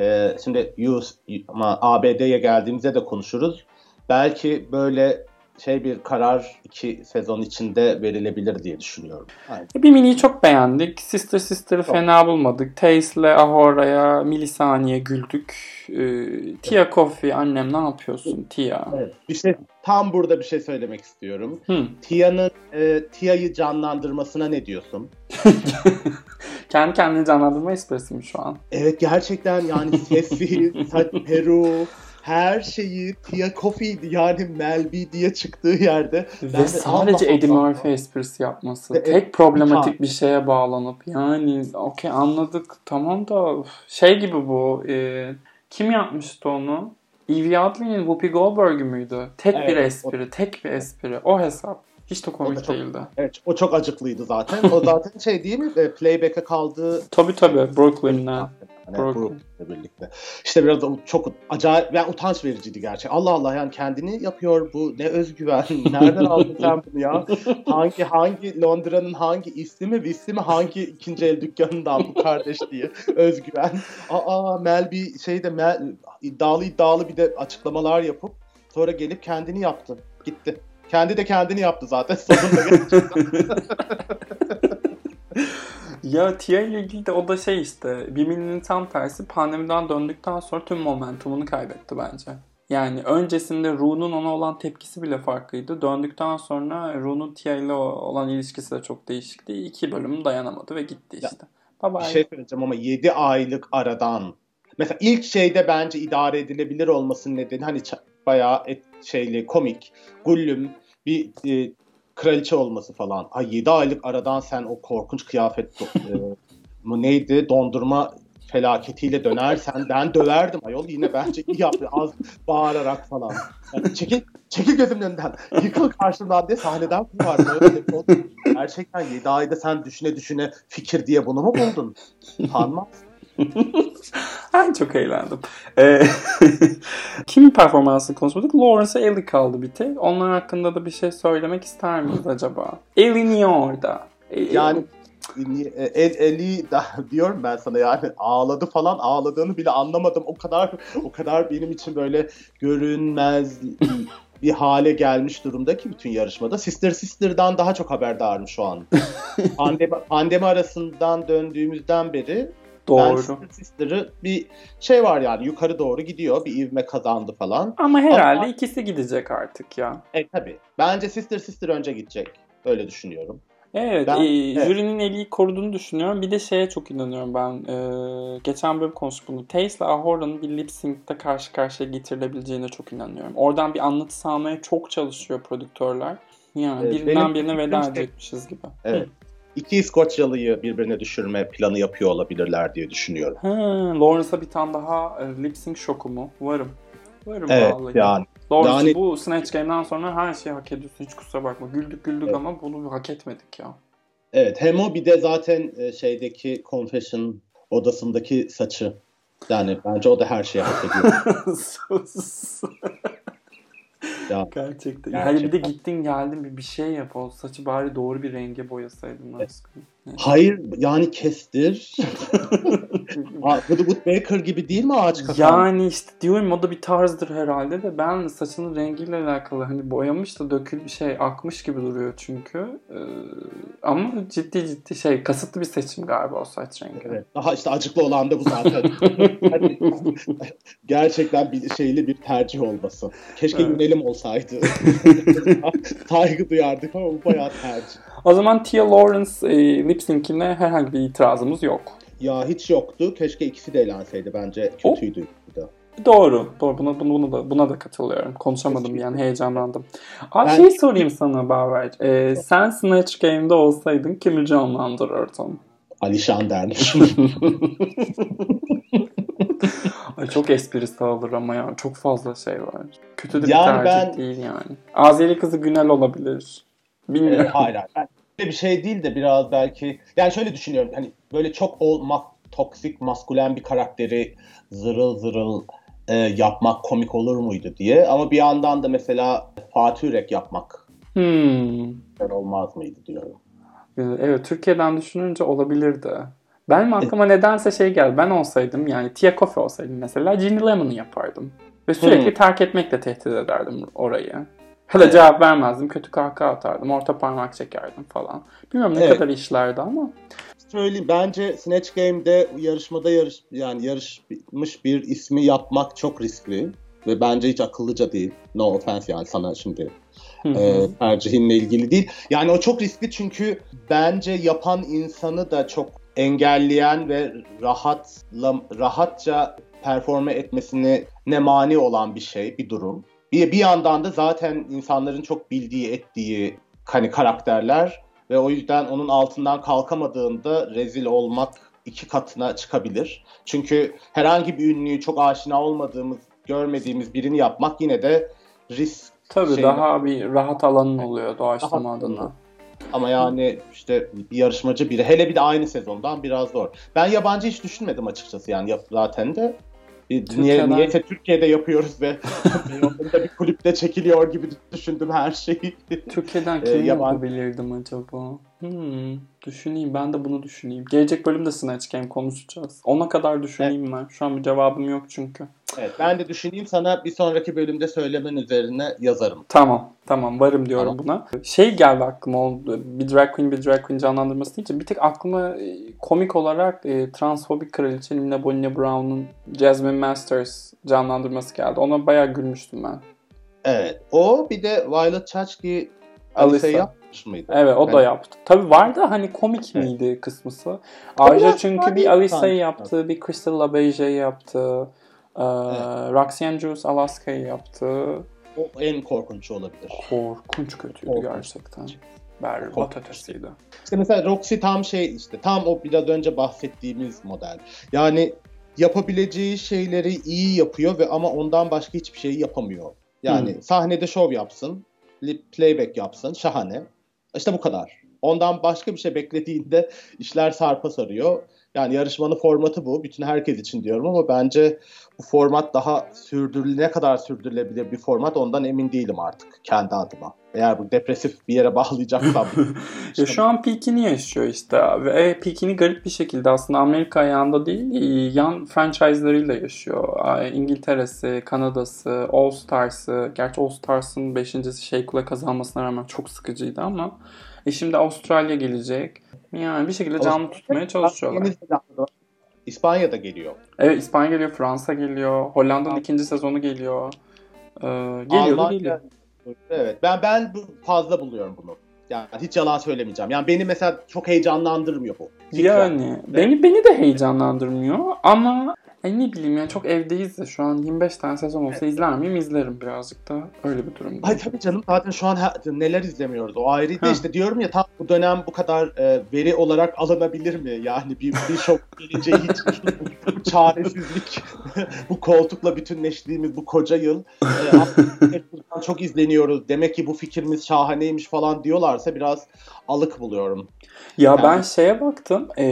[SPEAKER 2] e, şimdi US ABD'ye geldiğimizde de konuşuruz. Belki böyle şey bir karar iki sezon içinde verilebilir diye düşünüyorum. Aynen.
[SPEAKER 1] bir miniyi çok beğendik. Sister Sister'ı fena bulmadık. Tace'le Ahora'ya milisaniye güldük. Ee, Tia Coffee annem ne yapıyorsun Tia?
[SPEAKER 2] Evet. Bir şey tam burada bir şey söylemek istiyorum. Tia'nın e, Tia'yı canlandırmasına ne diyorsun?
[SPEAKER 1] Kendi kendini canlandırma esprisi mi şu an?
[SPEAKER 2] Evet gerçekten yani sesi, saç, peru, her şeyi Tia Coffee'ydi yani Mel B diye çıktığı yerde. Ben
[SPEAKER 1] Ve
[SPEAKER 2] de
[SPEAKER 1] sadece Eddie. Murphy esprisi yapması.
[SPEAKER 2] Ve-
[SPEAKER 1] Tek problematik
[SPEAKER 2] Utan.
[SPEAKER 1] bir şeye bağlanıp yani okey anladık tamam da şey gibi bu e, kim yapmıştı onu? Evie Oddly'nin Whoopi Goldberg müydü? Tek
[SPEAKER 2] Evet,
[SPEAKER 1] bir
[SPEAKER 2] o-
[SPEAKER 1] espri, tek bir espri. O hesap. Hiç de
[SPEAKER 2] O
[SPEAKER 1] komik
[SPEAKER 2] çok-
[SPEAKER 1] değildi.
[SPEAKER 2] Evet o çok acıklıydı zaten. O zaten şey değil mi? E, Playback'e kaldığı
[SPEAKER 1] Tabii tabii Brooklyn'den.
[SPEAKER 2] Hani
[SPEAKER 1] Brooklyn.
[SPEAKER 2] Brooklyn'le birlikte. İşte biraz da çok acayip, yani utanç vericiydi gerçek. Allah Allah yani kendini yapıyor bu ne özgüven. Nereden aldın sen bunu ya? Hangi hangi Londra'nın hangi ismi vismi hangi ikinci el dükkanından bu kardeş diye özgüven. Aa Mel bir şeyde Mel, iddialı iddialı bir de açıklamalar yapıp sonra gelip kendini yaptı. Gitti. Kendi de kendini yaptı zaten sonunda gerçekten.
[SPEAKER 1] Ya Tia ile ilgili de o da şey işte Bimini'nin tam tersi pandemiden döndükten sonra tüm momentumunu kaybetti bence. Yani öncesinde Ru'nun ona olan tepkisi bile farklıydı. Döndükten sonra Ru'nun Tia ile olan ilişkisi de çok değişikti. İki bölüm dayanamadı ve gitti işte. Bye bye.
[SPEAKER 2] Bir şey söyleyeceğim ama 7 aylık aradan mesela ilk şeyde bence idare edilebilir olmasının nedeni hani bayağı et, şeyli komik Gullüm bir e, kraliçe olması falan. Ay 7 aylık aradan sen o korkunç kıyafet e, neydi dondurma felaketiyle dönersen ben döverdim ayol yine bence iyi yaptı az bağırarak falan. Yani çekil çekil gözümün önünden yıkıl karşımdan diye sahneden kovardı. Gerçekten 7 ayda sen düşüne düşüne fikir diye bunu mu buldun? Utanmaz.
[SPEAKER 1] Ay çok eğlendim. Ee, kimin performansını konuşmadık? Lawrence Ellie kaldı bir tek. Onlar hakkında da bir şey söylemek ister miyiz acaba? Ellie niye orada?
[SPEAKER 2] Yani e, El, Eli da diyorum ben sana yani ağladı falan ağladığını bile anlamadım. O kadar o kadar benim için böyle görünmez bir hale gelmiş durumda ki bütün yarışmada. Sister Sister'dan daha çok haberdarım şu an. pandemi, pandemi arasından döndüğümüzden beri ben
[SPEAKER 1] Doğru.
[SPEAKER 2] Sister Sister'ı bir şey var yani yukarı doğru gidiyor. Bir ivme kazandı falan.
[SPEAKER 1] Ama herhalde
[SPEAKER 2] Ama-
[SPEAKER 1] ikisi gidecek artık ya.
[SPEAKER 2] E tabi. Bence Sister Sister önce gidecek. Öyle düşünüyorum.
[SPEAKER 1] Evet,
[SPEAKER 2] Ben-
[SPEAKER 1] e,
[SPEAKER 2] evet.
[SPEAKER 1] jürinin eliyi koruduğunu düşünüyorum. Bir de şeye çok inanıyorum ben. E, geçen bölüm konuştuk bunu. Tace ile Ahora'nın bir lip sync'te karşı karşıya getirilebileceğine çok inanıyorum. Oradan bir anlatı sağlamaya çok çalışıyor prodüktörler. Yani
[SPEAKER 2] Evet,
[SPEAKER 1] birinden
[SPEAKER 2] benim
[SPEAKER 1] birine veda
[SPEAKER 2] şey-
[SPEAKER 1] edecekmişiz gibi.
[SPEAKER 2] Evet. İki İskoçyalıyı birbirine düşürme planı yapıyor olabilirler diye düşünüyorum.
[SPEAKER 1] Ha, Lawrence'a bir tane daha e, lip sync şoku mu? Varım. Varım
[SPEAKER 2] Evet
[SPEAKER 1] vallahi.
[SPEAKER 2] yani.
[SPEAKER 1] Lawrence
[SPEAKER 2] yani-
[SPEAKER 1] bu Snatch Game'den sonra her şeyi hak ediyorsun. Hiç kusura bakma. Güldük güldük
[SPEAKER 2] Evet.
[SPEAKER 1] ama bunu hak etmedik ya.
[SPEAKER 2] Evet hem o bir de zaten e, şeydeki confession odasındaki saçı. Yani bence o da her şeyi hak ediyor. Ya.
[SPEAKER 1] Gerçekten.
[SPEAKER 2] Gerçekten.
[SPEAKER 1] Hayır bir de gittin geldin bir, bir şey yap. O saçı bari doğru bir renge boyasaydın
[SPEAKER 2] Hayır yani kestir. Wood Baker gibi değil mi ağaç kakan?
[SPEAKER 1] yani işte diyorum o da bir tarzdır herhalde de ben saçının rengiyle alakalı hani boyamış da dökül şey akmış gibi duruyor çünkü. Ee, ama ciddi ciddi şey kasıtlı bir seçim galiba o saç rengi.
[SPEAKER 2] Evet. Daha işte acıklı olan da bu zaten. Hani gerçekten bir şeyli bir tercih olması. Keşke
[SPEAKER 1] Evet.
[SPEAKER 2] yönelim olsaydı. Saygı duyardık ama bu bayağı tercih.
[SPEAKER 1] O zaman Tia Lawrence e, lip sync'ine herhangi bir itirazımız yok.
[SPEAKER 2] Ya hiç yoktu. Keşke ikisi de eğlenseydi. Bence kötüydü. bu da.
[SPEAKER 1] Doğru. Doğru. Buna, buna, buna da, buna da katılıyorum. Konuşamadım yani heyecanlandım. Abi
[SPEAKER 2] Ben-
[SPEAKER 1] şey sorayım sana Baver. Ee, sen Snatch Game'de olsaydın kimi canlandırırdın?
[SPEAKER 2] Alişan dermiş.
[SPEAKER 1] Ay çok esprisi alır ama ya. Çok fazla şey var. Kötü de bir
[SPEAKER 2] Yani
[SPEAKER 1] tercih
[SPEAKER 2] ben-
[SPEAKER 1] değil yani. Azeri kızı Günel olabilir. Bilmiyorum.
[SPEAKER 2] Ee, hayır hayır. Ben- bir şey değil de biraz belki yani şöyle düşünüyorum hani böyle çok olmak toksik maskülen bir karakteri zırıl zırıl e, yapmak komik olur muydu diye ama bir yandan da mesela Fatih Yürek yapmak
[SPEAKER 1] Hmm.
[SPEAKER 2] olmaz mıydı diyorum.
[SPEAKER 1] Evet Türkiye'den düşününce olabilirdi. Benim aklıma nedense şey geldi. Ben olsaydım yani Tia Kofi olsaydım mesela Ginny Lemon'ı yapardım. Ve sürekli
[SPEAKER 2] Hmm.
[SPEAKER 1] terk etmekle tehdit ederdim orayı. Hala cevap vermezdim. Kötü kahkaha atardım. Orta parmak çekerdim falan. Bilmiyorum ne
[SPEAKER 2] Evet.
[SPEAKER 1] kadar işlerdi ama.
[SPEAKER 2] Söyleyeyim bence Snatch Game'de yarışmada yarış yani yarışmış bir ismi yapmak çok riskli ve bence hiç akıllıca değil. No offense yani sana şimdi
[SPEAKER 1] Hı hı.
[SPEAKER 2] e, tercihinle ilgili değil. Yani o çok riskli çünkü bence yapan insanı da çok engelleyen ve rahatla rahatça performe etmesine ne mani olan bir şey, bir durum. Bir, bir yandan da zaten insanların çok bildiği, ettiği hani karakterler ve o yüzden onun altından kalkamadığında rezil olmak iki katına çıkabilir. Çünkü herhangi bir ünlüyü çok aşina olmadığımız, görmediğimiz birini yapmak yine de risk
[SPEAKER 1] Tabii
[SPEAKER 2] şey-
[SPEAKER 1] daha bir rahat alanın oluyor doğaçlama adına.
[SPEAKER 2] Ama yani işte bir yarışmacı biri hele bir de aynı sezondan biraz zor. Ben yabancı hiç düşünmedim açıkçası yani zaten de. Bir- Niye, niyeyse Türkiye'de yapıyoruz ve da bir kulüpte çekiliyor gibi düşündüm her şeyi.
[SPEAKER 1] Türkiye'den
[SPEAKER 2] Ee,
[SPEAKER 1] kimi
[SPEAKER 2] yaban-
[SPEAKER 1] yapabilirdim acaba? Hmm, düşüneyim. Ben de bunu düşüneyim. Gelecek bölümde Snatch Game konuşacağız. Ona kadar düşüneyim ben. Şu an bir cevabım yok çünkü.
[SPEAKER 2] Evet ben de düşüneyim sana bir sonraki bölümde söylemen üzerine yazarım.
[SPEAKER 1] Tamam. Tamam varım diyorum buna. Şey geldi aklıma o bir drag queen bir drag queen canlandırması deyince bir tek aklıma e, komik olarak e, transfobik kraliçe Nina Bonina Brown'un Jasmine Masters canlandırması geldi. Ona bayağı gülmüştüm ben.
[SPEAKER 2] Evet. O bir de Violet Chachki
[SPEAKER 1] Alisa.
[SPEAKER 2] yapmış mıydı?
[SPEAKER 1] Evet o da
[SPEAKER 2] Evet.
[SPEAKER 1] yaptı. Tabii vardı hani komik
[SPEAKER 2] Evet.
[SPEAKER 1] miydi kısmısı. Ayrıca çünkü bir Alisa'yı yaptı, bir Crystal LaBeija'yı yaptı. Ee,
[SPEAKER 2] Evet.
[SPEAKER 1] Roxanne Juice Alaska'yı yaptı.
[SPEAKER 2] O en korkunç olabilir.
[SPEAKER 1] Korkunç kötüydü
[SPEAKER 2] Korkunç.
[SPEAKER 1] gerçekten. Berbat ötesiydi.
[SPEAKER 2] İşte mesela Roxy tam şey işte tam o biraz önce bahsettiğimiz model. Yani yapabileceği şeyleri iyi yapıyor ve ama ondan başka hiçbir şey yapamıyor. Yani sahnede şov yapsın, lip playback yapsın, şahane. İşte bu kadar. Ondan başka bir şey beklediğinde işler sarpa sarıyor. Yani yarışmanın formatı bu. Bütün herkes için diyorum ama bence bu format daha sürdürül ne kadar sürdürülebilir bir format ondan emin değilim artık kendi adıma. Eğer bu depresif bir yere bağlayacaksam.
[SPEAKER 1] Ya şu an peakini yaşıyor işte ve peakini garip bir şekilde aslında Amerika ayağında değil yan franchise'larıyla yaşıyor. İngiltere'si, Kanada'sı, All Stars'ı. Gerçi All Stars'ın 5. şey kule kazanmasına rağmen çok sıkıcıydı ama e şimdi Avustralya gelecek. Yani bir şekilde canlı tutmaya çalışıyorlar.
[SPEAKER 2] İspanya'da geliyor.
[SPEAKER 1] Evet İspanya geliyor, Fransa geliyor, Hollanda'nın ikinci sezonu geliyor. Ee, geliyor da geliyor.
[SPEAKER 2] Evet. Ben ben bu- fazla buluyorum bunu. Yani hiç yalan söylemeyeceğim. Yani beni mesela çok heyecanlandırmıyor bu. Fikren.
[SPEAKER 1] Yani beni beni de heyecanlandırmıyor ama e ne bileyim yani çok evdeyiz de şu an 25 tane sezon olsa izler miyim? İzlerim birazcık da öyle bir durumda.
[SPEAKER 2] Ay tabii canım zaten şu an neler izlemiyoruz o ayrıydı
[SPEAKER 1] Ha.
[SPEAKER 2] işte diyorum ya tam bu dönem bu kadar e, veri olarak alınabilir mi? Yani bir, bir şok gelince hiç bu çaresizlik bu koltukla bütünleştiğimiz bu koca yıl e, çok izleniyoruz demek ki bu fikrimiz şahaneymiş falan diyorlarsa biraz alık buluyorum.
[SPEAKER 1] Ya
[SPEAKER 2] Yani-
[SPEAKER 1] ben şeye baktım. e,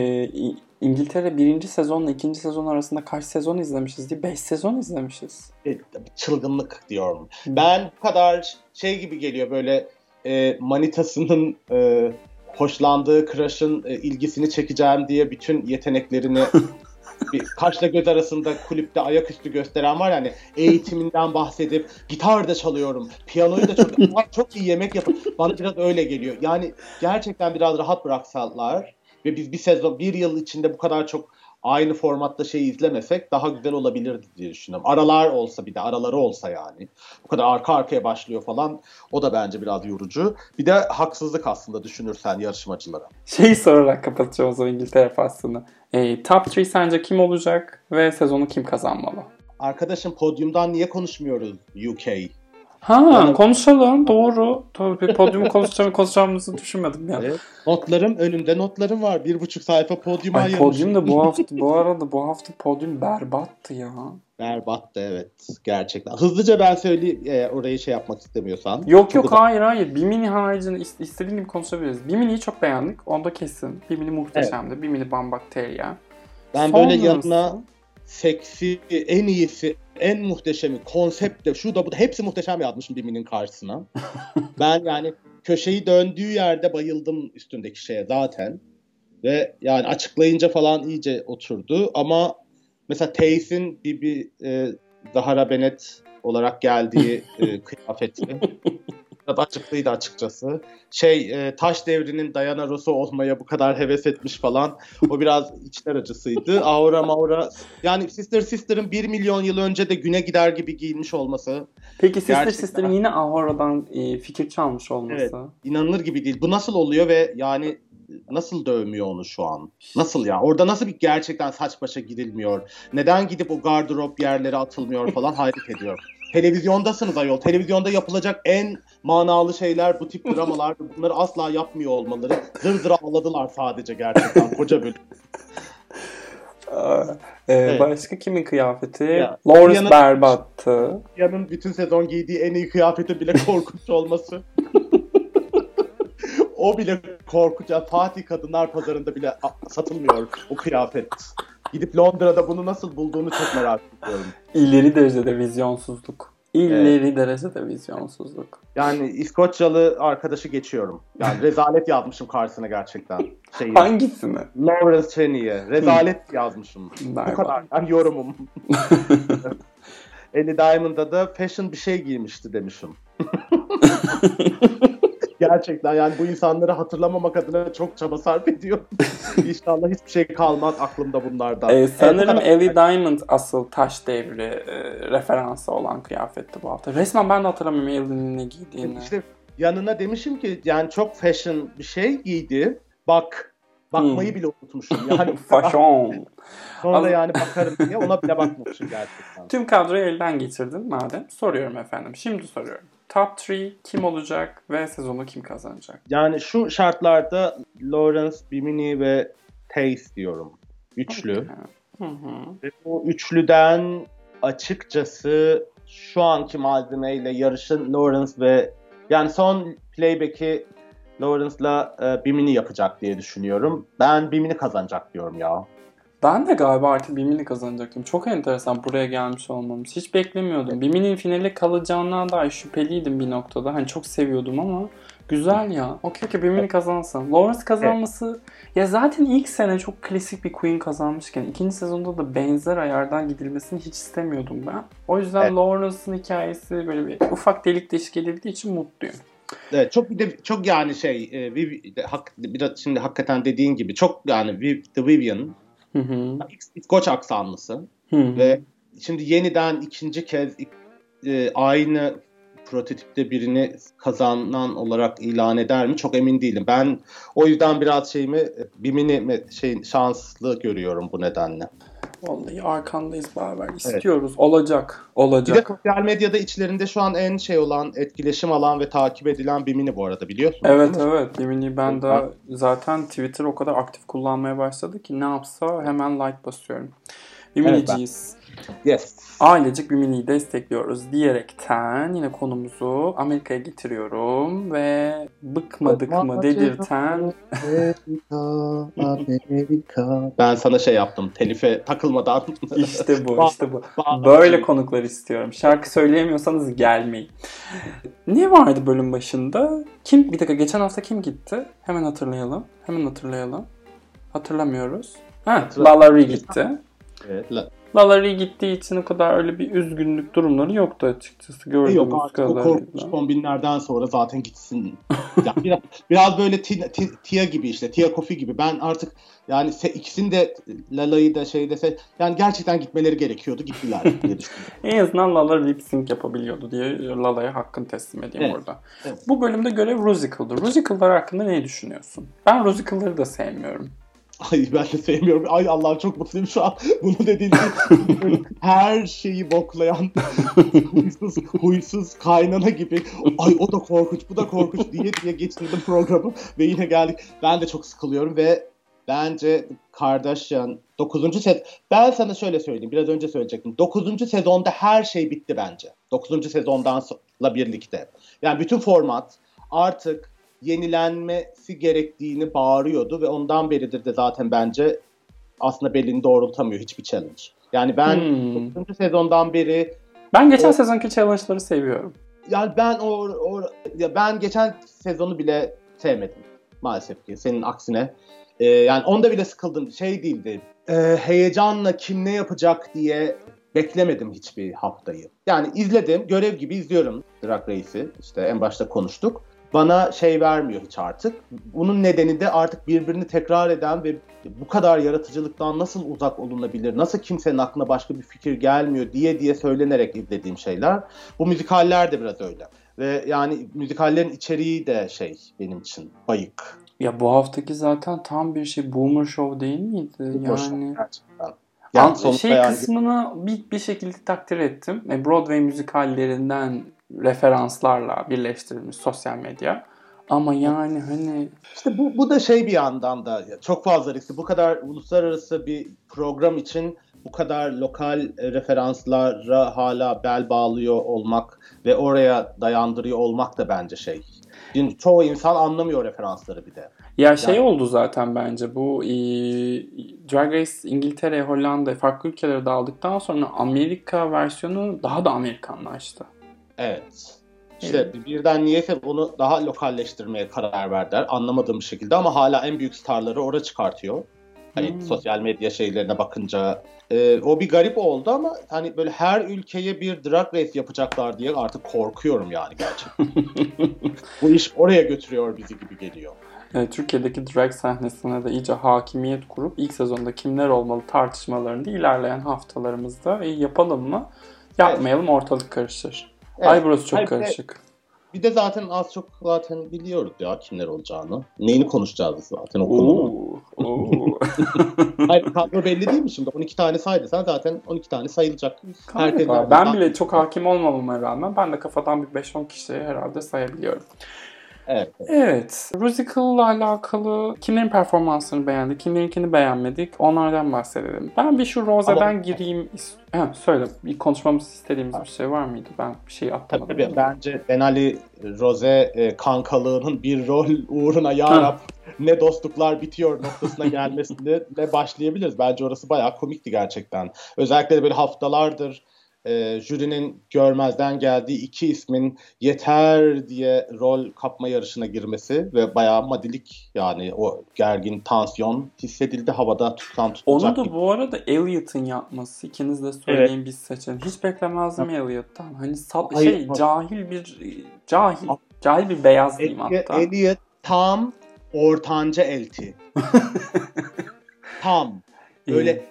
[SPEAKER 1] İngiltere birinci sezonla ikinci sezon arasında kaç sezon izlemişiz diye 5 sezon izlemişiz.
[SPEAKER 2] E, çılgınlık diyorum. Ben bu kadar şey gibi geliyor böyle e, manitasının e, hoşlandığı crush'ın e, ilgisini çekeceğim diye bütün yeteneklerini bir kaşla göz arasında kulüpte ayaküstü gösteren var yani eğitiminden bahsedip gitar da çalıyorum, piyanoyu da çok çok iyi yemek yapıyorum. Bana biraz öyle geliyor. Yani gerçekten biraz rahat bıraksalar ve biz bir sezon, bir yıl içinde bu kadar çok aynı formatta şey izlemesek daha güzel olabilirdi diye düşünüyorum. Aralar olsa bir de araları olsa yani. Bu kadar arka arkaya başlıyor falan. O da bence biraz yorucu. Bir de haksızlık aslında düşünürsen yarışmacılara.
[SPEAKER 1] Şeyi sorarak kapatacağım o İngiltere faslını. E, top 3 sence kim olacak ve sezonu kim kazanmalı?
[SPEAKER 2] Arkadaşım podyumdan niye konuşmuyoruz UK?
[SPEAKER 1] Ha
[SPEAKER 2] Yani-
[SPEAKER 1] konuşalım doğru. Tabii podyumu konuşacağım, konuşacağımızı düşünmedim ya.
[SPEAKER 2] Evet. Notlarım önümde notlarım var. Bir buçuk sayfa podyuma
[SPEAKER 1] Ay
[SPEAKER 2] ayırmışım.
[SPEAKER 1] podyum da bu hafta bu arada bu hafta podyum berbattı ya.
[SPEAKER 2] Berbattı evet gerçekten. Hızlıca ben söyleyeyim e, orayı şey yapmak istemiyorsan.
[SPEAKER 1] Yok yok
[SPEAKER 2] uzak.
[SPEAKER 1] hayır hayır. Bimini haricinde is- istediğin gibi konuşabiliriz. Bimini'yi çok beğendik. Onda kesin. Bimini muhteşemdi. Bimini bambakteriya.
[SPEAKER 2] Ben böyle
[SPEAKER 1] Sonrası-
[SPEAKER 2] yanına seksi, en iyisi, en muhteşemi, konsepte, şu da bu da hepsi muhteşem yazmışım Bimi'nin karşısına. ben yani köşeyi döndüğü yerde bayıldım üstündeki şeye zaten. Ve yani açıklayınca falan iyice oturdu ama mesela Tace'in bir, bir e, Zahara Bennett olarak geldiği e, kıyafeti biraz açıklıydı açıkçası. Şey e, taş devrinin Diana Ross'u olmaya bu kadar heves etmiş falan. O biraz içler acısıydı. Aura Maura yani Sister Sister'ın 1 milyon yıl önce de güne gider gibi giyinmiş olması
[SPEAKER 1] Peki Sister
[SPEAKER 2] Gerçekten.
[SPEAKER 1] Sister'ın yine Ahora'dan e, fikir çalmış olması.
[SPEAKER 2] Evet. inanılır gibi değil. Bu nasıl oluyor ve yani nasıl dövmüyor onu şu an? Nasıl ya? Orada nasıl bir gerçekten saç başa gidilmiyor? Neden gidip o gardırop yerlere atılmıyor falan hayret ediyorum. Televizyondasınız ayol. Televizyonda yapılacak en manalı şeyler bu tip dramalar. Bunları asla yapmıyor olmaları. Zır zır ağladılar sadece gerçekten koca bölüm.
[SPEAKER 1] Aa, e,
[SPEAKER 2] Evet.
[SPEAKER 1] Başka kimin kıyafeti?
[SPEAKER 2] Ya,
[SPEAKER 1] Lawrence
[SPEAKER 2] Yanı-
[SPEAKER 1] berbattı.
[SPEAKER 2] Yanın bütün sezon giydiği en iyi kıyafeti bile korkunç olması. o bile korkunç. Fatih Kadınlar Pazarı'nda bile satılmıyor o kıyafet. Gidip Londra'da bunu nasıl bulduğunu çok merak ediyorum.
[SPEAKER 1] İleri derecede vizyonsuzluk. İleri derecede vizyonsuzluk.
[SPEAKER 2] Yani İskoçyalı arkadaşı geçiyorum. Yani rezalet yazmışım karşısına gerçekten. Şeyi,
[SPEAKER 1] Hangisini?
[SPEAKER 2] Lawrence Cheney'e. Rezalet yazmışım. Bu kadar. Yani yorumum. Ellie Diamond'da da fashion bir şey giymişti demişim. Gerçekten yani bu insanları hatırlamamak adına çok çaba sarf ediyor. İnşallah hiçbir şey kalmaz aklımda bunlardan.
[SPEAKER 1] Ee,
[SPEAKER 2] Evet,
[SPEAKER 1] sanırım
[SPEAKER 2] kadar.
[SPEAKER 1] Ellie Diamond asıl taş devri e, referansı olan kıyafetti bu hafta. Resmen ben de hatırlamıyorum Ellie'nin ne giydiğini.
[SPEAKER 2] İşte yanına demişim ki yani çok fashion bir şey giydi. Bak. Bakmayı
[SPEAKER 1] Hmm.
[SPEAKER 2] bile unutmuşum. Yani
[SPEAKER 1] Fashion.
[SPEAKER 2] sonra
[SPEAKER 1] Az-
[SPEAKER 2] yani bakarım diye ona bile bakmamışım gerçekten.
[SPEAKER 1] Tüm kadroyu elden geçirdin madem. Soruyorum efendim. Şimdi soruyorum. Top 3 kim olacak ve sezonu kim kazanacak?
[SPEAKER 2] Yani şu şartlarda Lawrence, Bimini ve Taze diyorum. Üçlü.
[SPEAKER 1] Hı hı.
[SPEAKER 2] Ve bu üçlüden açıkçası şu anki malzemeyle yarışın Lawrence ve yani son playback'i Lawrence'la e, Bimini yapacak diye düşünüyorum. Ben Bimini kazanacak diyorum ya.
[SPEAKER 1] Ben de galiba artık Bimini kazanacaktım. Çok enteresan buraya gelmiş olmamız. Hiç beklemiyordum. Bimini'nin finale kalacağından dair şüpheliydim bir noktada. Hani çok seviyordum ama güzel ya. Okey okey Bimini kazansın. Lawrence kazanması ya zaten ilk sene çok klasik bir Queen kazanmışken ikinci sezonda da benzer ayardan gidilmesini hiç istemiyordum ben. O yüzden
[SPEAKER 2] Evet.
[SPEAKER 1] Lawrence'ın hikayesi böyle bir ufak delik deşik edildiği için mutluyum.
[SPEAKER 2] Evet, çok bir de çok yani şey e, Viv- hak, biraz şimdi hakikaten dediğin gibi çok yani Viv- The Vivian
[SPEAKER 1] Hı hı.
[SPEAKER 2] İskoç aksanlısı
[SPEAKER 1] Hı hı.
[SPEAKER 2] ve şimdi yeniden ikinci kez e, aynı prototipte birini kazanan olarak ilan eder mi çok emin değilim. Ben o yüzden biraz şeyimi e, Bimini mi- şey şanslı görüyorum bu nedenle.
[SPEAKER 1] Vallahi arkandayız beraber. İstiyoruz. Olacak.
[SPEAKER 2] Bir
[SPEAKER 1] Olacak.
[SPEAKER 2] de sosyal medyada içlerinde şu an en şey olan, etkileşim alan ve takip edilen Bimini bu arada biliyorsun.
[SPEAKER 1] Evet evet. Yemini ben de zaten Twitter o kadar aktif kullanmaya başladı ki ne yapsa hemen like basıyorum. Biminiciyiz.
[SPEAKER 2] Yes.
[SPEAKER 1] Ailecek Bimini'yi destekliyoruz diyerekten yine konumuzu Amerika'ya getiriyorum ve bıkmadık mı dedirten
[SPEAKER 2] Amerika, Amerika. Ben sana şey yaptım, telife takılmadan.
[SPEAKER 1] işte bu işte bu. Böyle konuklar istiyorum. Şarkı söyleyemiyorsanız gelmeyin. Ne vardı bölüm başında? Kim bir dakika geçen hafta kim gitti? Hemen hatırlayalım. Hemen hatırlayalım. Hatırlamıyoruz. Ha,
[SPEAKER 2] Hatırla-
[SPEAKER 1] Lalari gitti.
[SPEAKER 2] Evet, la-
[SPEAKER 1] Lalari gittiği için o kadar öyle bir üzgünlük durumları yoktu açıkçası gördüğümüz
[SPEAKER 2] Yok artık o korkunç
[SPEAKER 1] kadarıyla.
[SPEAKER 2] kombinlerden sonra zaten gitsin. Ya biraz, biraz böyle Tia, gibi işte, Tia Kofi gibi. Ben artık yani se, ikisini de Lala'yı da şey dese yani gerçekten gitmeleri gerekiyordu. Gittiler diye düşünüyorum.
[SPEAKER 1] En azından Lala lip sync yapabiliyordu diye Lala'ya hakkını teslim edeyim
[SPEAKER 2] Evet,
[SPEAKER 1] burada.
[SPEAKER 2] evet.
[SPEAKER 1] Bu bölümde görev Rusical'dı. Rusical'lar hakkında ne düşünüyorsun? Ben Rusical'ları da sevmiyorum.
[SPEAKER 2] Ay ben de sevmiyorum. Ay Allah'ım çok mutluyum şu an. Bunu dediğinde böyle her şeyi boklayan huysuz, huysuz kaynana gibi ay o da korkunç bu da korkunç diye diye geçirdim programı ve yine geldik. Ben de çok sıkılıyorum ve bence Kardashian 9. sezon ben sana şöyle söyleyeyim biraz önce söyleyecektim. 9. sezonda her şey bitti bence. 9. sezondan sonra birlikte. Yani bütün format artık yenilenmesi gerektiğini bağırıyordu ve ondan beridir de zaten bence aslında belini doğrultamıyor hiçbir challenge. Yani ben
[SPEAKER 1] Hmm.
[SPEAKER 2] 9. sezondan beri
[SPEAKER 1] Ben geçen
[SPEAKER 2] O-
[SPEAKER 1] sezonki challenge'ları seviyorum.
[SPEAKER 2] yani ben o, o ya ben geçen sezonu bile sevmedim maalesef ki senin aksine. Ee, yani onda bile sıkıldım. Şey değildi. e, heyecanla kim ne yapacak diye beklemedim hiçbir haftayı. Yani izledim, görev gibi izliyorum Drag Race'i. İşte en başta konuştuk. Bana şey vermiyor hiç artık. Bunun nedeni de artık birbirini tekrar eden ve bu kadar yaratıcılıktan nasıl uzak olunabilir, nasıl kimsenin aklına başka bir fikir gelmiyor diye diye söylenerek izlediğim şeyler. Bu müzikaller de biraz öyle. Ve yani müzikallerin içeriği de şey benim için bayık.
[SPEAKER 1] Ya bu haftaki zaten tam bir şey Boomer Show değil miydi?
[SPEAKER 2] Boş
[SPEAKER 1] Yani. An-
[SPEAKER 2] Yani
[SPEAKER 1] şey
[SPEAKER 2] yani-
[SPEAKER 1] kısmını bir, bir şekilde takdir ettim. E, Broadway müzikallerinden referanslarla birleştirilmiş sosyal medya. Ama yani hani
[SPEAKER 2] İşte bu, bu da şey bir yandan da çok fazla riskli. Bu kadar uluslararası bir program için bu kadar lokal e, referanslara hala bel bağlıyor olmak ve oraya dayandırıyor olmak da bence şey. Şimdi çoğu insan anlamıyor referansları bir de.
[SPEAKER 1] ya şey
[SPEAKER 2] Yani-
[SPEAKER 1] oldu zaten bence bu e, Drag Race İngiltere, Hollanda farklı ülkelere dağıldıktan sonra Amerika versiyonu daha da Amerikanlaştı.
[SPEAKER 2] Evet. İşte birden niyeyse onu daha lokalleştirmeye karar verdiler. Anlamadığım bir şekilde ama hala en büyük starları orada çıkartıyor. Hani
[SPEAKER 1] Hmm.
[SPEAKER 2] sosyal medya şeylerine bakınca e, o bir garip oldu ama hani böyle her ülkeye bir drag race yapacaklar diye artık korkuyorum yani gerçekten. Bu iş oraya götürüyor bizi gibi geliyor.
[SPEAKER 1] Evet, Türkiye'deki drag sahnesine de iyice hakimiyet kurup ilk sezonda kimler olmalı tartışmalarını ilerleyen haftalarımızda e, yapalım mı? Yapmayalım ortalık karışır.
[SPEAKER 2] Evet.
[SPEAKER 1] Ay burası çok
[SPEAKER 2] de-
[SPEAKER 1] karışık.
[SPEAKER 2] Bir de zaten az çok zaten biliyoruz ya kimler olacağını. Neyini konuşacağız zaten o konuda. Hayır kadro belli değil mi şimdi? 12 tane saydıysan zaten 12 tane sayılacak. Herkes.
[SPEAKER 1] Ben bile çok hakim olmamama rağmen ben de kafadan bir 5-10 kişiyi herhalde sayabiliyorum.
[SPEAKER 2] Evet.
[SPEAKER 1] Evet. Musical'la alakalı kimlerin performansını beğendik, kimlerinkini beğenmedik onlardan bahsedelim. Ben bir şu Rose'den
[SPEAKER 2] Ama-
[SPEAKER 1] gireyim. is- Ha, söyle. Bir konuşmamız istediğimiz bir şey var mıydı? Ben bir şey
[SPEAKER 2] Tabii
[SPEAKER 1] atlamadım.
[SPEAKER 2] tabii. Bence Denali Rose e, kankalığının bir rol uğruna yarab ne dostluklar bitiyor noktasına gelmesine de başlayabiliriz. Bence orası bayağı komikti gerçekten. Özellikle de böyle haftalardır e, jürinin görmezden geldiği iki ismin yeter diye rol kapma yarışına girmesi ve bayağı madilik yani o gergin tansiyon hissedildi havada tutsan tutacak
[SPEAKER 1] Onu da
[SPEAKER 2] gibi.
[SPEAKER 1] bu arada Elliot'ın yapması. İkiniz de söyleyin biz seçin. Hiç beklemezdim Elliot'tan. Hani sal-
[SPEAKER 2] Hayır,
[SPEAKER 1] şey
[SPEAKER 2] bak-
[SPEAKER 1] cahil bir cahil cahil bir beyaz diyeyim hatta.
[SPEAKER 2] Elliot tam ortanca elti. tam. Böyle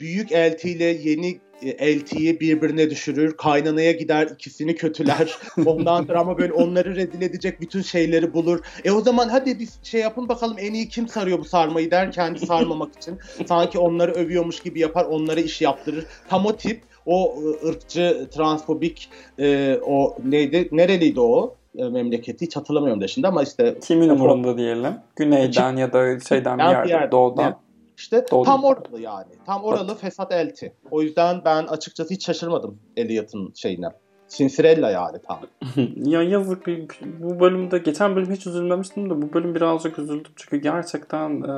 [SPEAKER 2] büyük eltiyle yeni eltiyi birbirine düşürür. Kaynanaya gider ikisini kötüler. Ondan sonra ama böyle onları rezil edecek bütün şeyleri bulur. E o zaman hadi biz şey yapın bakalım en iyi kim sarıyor bu sarmayı der kendi sarmamak için. Sanki onları övüyormuş gibi yapar onlara iş yaptırır. Tam o tip o e, ırkçı, transfobik e, o neydi? Nereliydi o? E, memleketi hiç hatırlamıyorum da şimdi ama işte
[SPEAKER 1] Kimin umurunda diyelim? Güneyden ya da şeyden bir
[SPEAKER 2] Ben bir
[SPEAKER 1] yerde,
[SPEAKER 2] yerde-
[SPEAKER 1] doğudan.
[SPEAKER 2] İşte
[SPEAKER 1] Doğru.
[SPEAKER 2] tam oralı yani. Tam oralı Fesat Elti. O yüzden ben açıkçası hiç şaşırmadım Elliot'ın şeyine. Cincirella yani tam.
[SPEAKER 1] ya yazık bir, bu bölümde geçen bölüm hiç üzülmemiştim de bu bölüm birazcık üzüldüm çünkü gerçekten e,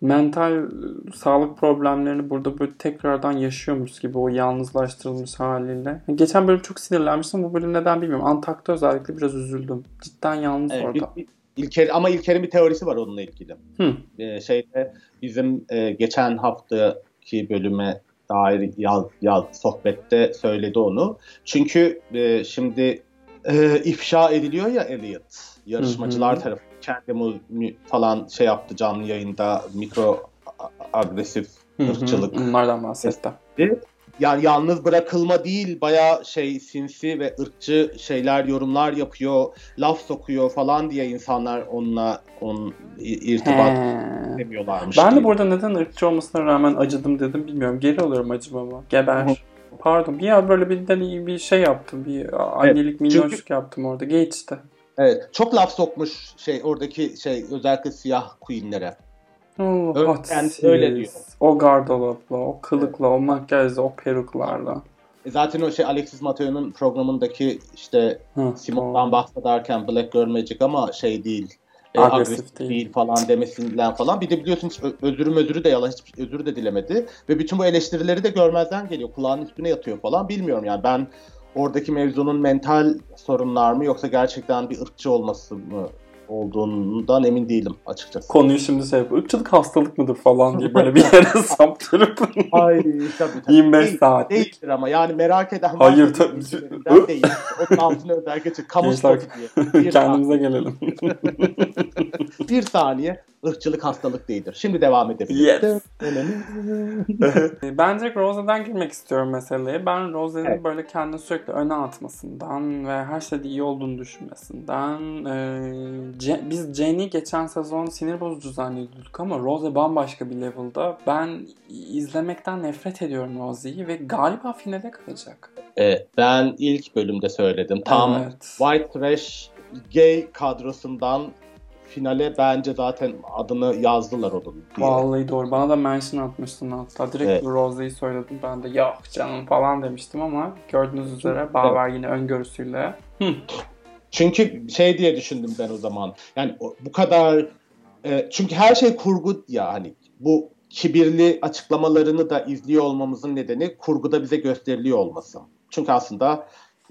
[SPEAKER 1] mental sağlık problemlerini burada böyle tekrardan yaşıyormuş gibi o yalnızlaştırılmış haliyle. Geçen bölüm çok sinirlenmiştim bu bölüm neden bilmiyorum. Antak'ta özellikle biraz üzüldüm. Cidden yalnız
[SPEAKER 2] Evet,
[SPEAKER 1] orada.
[SPEAKER 2] İl- İlker, ama İlker'in bir teorisi var onunla ilgili.
[SPEAKER 1] Hı.
[SPEAKER 2] Ee, şeyde bizim e, geçen haftaki bölüme dair yaz, yaz sohbette söyledi onu. Çünkü e, şimdi e, ifşa ediliyor ya Elliot yarışmacılar tarafı kendi falan şey yaptı canlı yayında mikro agresif ırkçılık
[SPEAKER 1] Bunlardan bahsetti.
[SPEAKER 2] Yani yalnız bırakılma değil bayağı şey sinsi ve ırkçı şeyler yorumlar yapıyor laf sokuyor falan diye insanlar onunla on irtibat
[SPEAKER 1] He.
[SPEAKER 2] istemiyorlarmış.
[SPEAKER 1] Ben de burada neden ırkçı olmasına rağmen acıdım dedim bilmiyorum. Geri alıyorum acımamı. Geber. Pardon. Bir an böyle bir, de bir şey yaptım. Bir annelik
[SPEAKER 2] çünkü-
[SPEAKER 1] minnoşluk yaptım orada. Geçti.
[SPEAKER 2] Evet, çok laf sokmuş şey oradaki şey özellikle siyah queenlere.
[SPEAKER 1] Oh,
[SPEAKER 2] Öyle-
[SPEAKER 1] hadsiz.
[SPEAKER 2] kendisi öyle diyor.
[SPEAKER 1] O gardolapla, o kılıkla, o makyajla, o peruklarla.
[SPEAKER 2] E zaten o şey Alexis Mateo'nun programındaki işte
[SPEAKER 1] Hı,
[SPEAKER 2] Simon'dan bahsederken Black Girl Magic ama şey değil. e,
[SPEAKER 1] Agresif
[SPEAKER 2] agresif
[SPEAKER 1] değil.
[SPEAKER 2] değil. falan demesinden falan. Bir de biliyorsun hiç ö- özürüm özürü de yalan hiç özür de dilemedi. Ve bütün bu eleştirileri de görmezden geliyor. Kulağının üstüne yatıyor falan. Bilmiyorum yani ben oradaki mevzunun mental sorunlar mı yoksa gerçekten bir ırkçı olması mı olduğundan emin değilim açıkçası.
[SPEAKER 1] Konuyu şimdi şey yapıyor. Irkçılık hastalık mıdır falan diye böyle bir yere saptırıp
[SPEAKER 2] Ay tabii tabii.
[SPEAKER 1] 25
[SPEAKER 2] Değil-
[SPEAKER 1] saatlik.
[SPEAKER 2] Değildir ama yani merak eden
[SPEAKER 1] Hayır, tabii.
[SPEAKER 2] değil. Onun altına özellikle. Kamu
[SPEAKER 1] Gençler,
[SPEAKER 2] diye. Bir,
[SPEAKER 1] kendimize gelelim.
[SPEAKER 2] bir saniye ırkçılık hastalık değildir. Şimdi devam edebiliriz.
[SPEAKER 1] Yes. ben direkt Rose'den girmek istiyorum meseleye. Ben Rose'nin
[SPEAKER 2] Evet.
[SPEAKER 1] böyle kendini sürekli öne atmasından ve her şeyde iyi olduğunu düşünmesinden e, Ce- biz Jenny geçen sezon sinir bozucu zannediyorduk ama Rose bambaşka bir level'da. Ben izlemekten nefret ediyorum Rose'yi ve galiba finale kalacak.
[SPEAKER 2] Evet, ben ilk bölümde söyledim. Tam
[SPEAKER 1] Evet.
[SPEAKER 2] White Trash gay kadrosundan finale bence zaten adını yazdılar onun diye.
[SPEAKER 1] Vallahi doğru. Bana da mention atmıştın hatta. Direkt
[SPEAKER 2] Evet.
[SPEAKER 1] Rose'yi söyledim. Ben de yok canım falan demiştim ama gördüğünüz üzere Baver yine öngörüsüyle. Hı.
[SPEAKER 2] Çünkü şey diye düşündüm ben o zaman. Yani bu kadar e, çünkü her şey kurgu ya hani bu kibirli açıklamalarını da izliyor olmamızın nedeni kurguda bize gösteriliyor olması. Çünkü aslında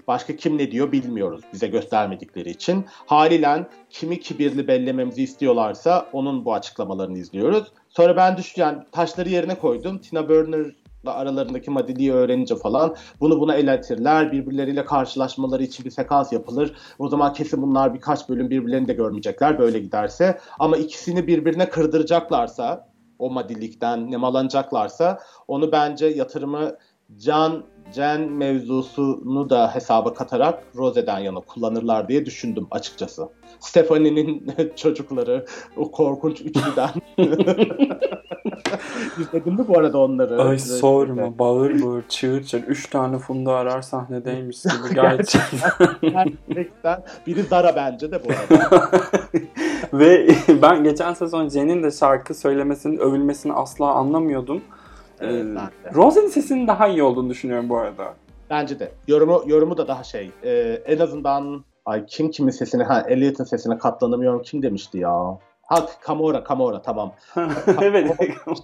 [SPEAKER 2] Başka kim ne diyor bilmiyoruz bize göstermedikleri için. Haliyle kimi kibirli bellememizi istiyorlarsa onun bu açıklamalarını izliyoruz. Sonra ben düş yani taşları yerine koydum. Tina Burner aralarındaki madiliği öğrenince falan bunu buna eletirler. Birbirleriyle karşılaşmaları için bir sekans yapılır. O zaman kesin bunlar birkaç bölüm birbirlerini de görmeyecekler böyle giderse. Ama ikisini birbirine kırdıracaklarsa o madilikten nemalanacaklarsa onu bence yatırımı Can Jen mevzusunu da hesaba katarak Rose'den yana kullanırlar diye düşündüm açıkçası. Stephanie'nin çocukları o korkunç üçlüden. İzledin mi bu arada onları?
[SPEAKER 1] Ay sorma bağır bağır çığır çığır. Üç tane Funda arar sahnedeymiş gibi gerçekten.
[SPEAKER 2] gerçekten. Biri Zara bence de bu arada.
[SPEAKER 1] Ve ben geçen sezon Jen'in de şarkı söylemesinin övülmesini asla anlamıyordum.
[SPEAKER 2] Evet,
[SPEAKER 1] ee, Rose'nin sesinin daha iyi olduğunu düşünüyorum bu arada.
[SPEAKER 2] Bence de. Yorumu yorumu da daha şey. E, en azından ay kim kimin sesine ha Elliot'ın sesine katlanamıyorum kim demişti ya. Ha Kamora Kamora tamam.
[SPEAKER 1] evet.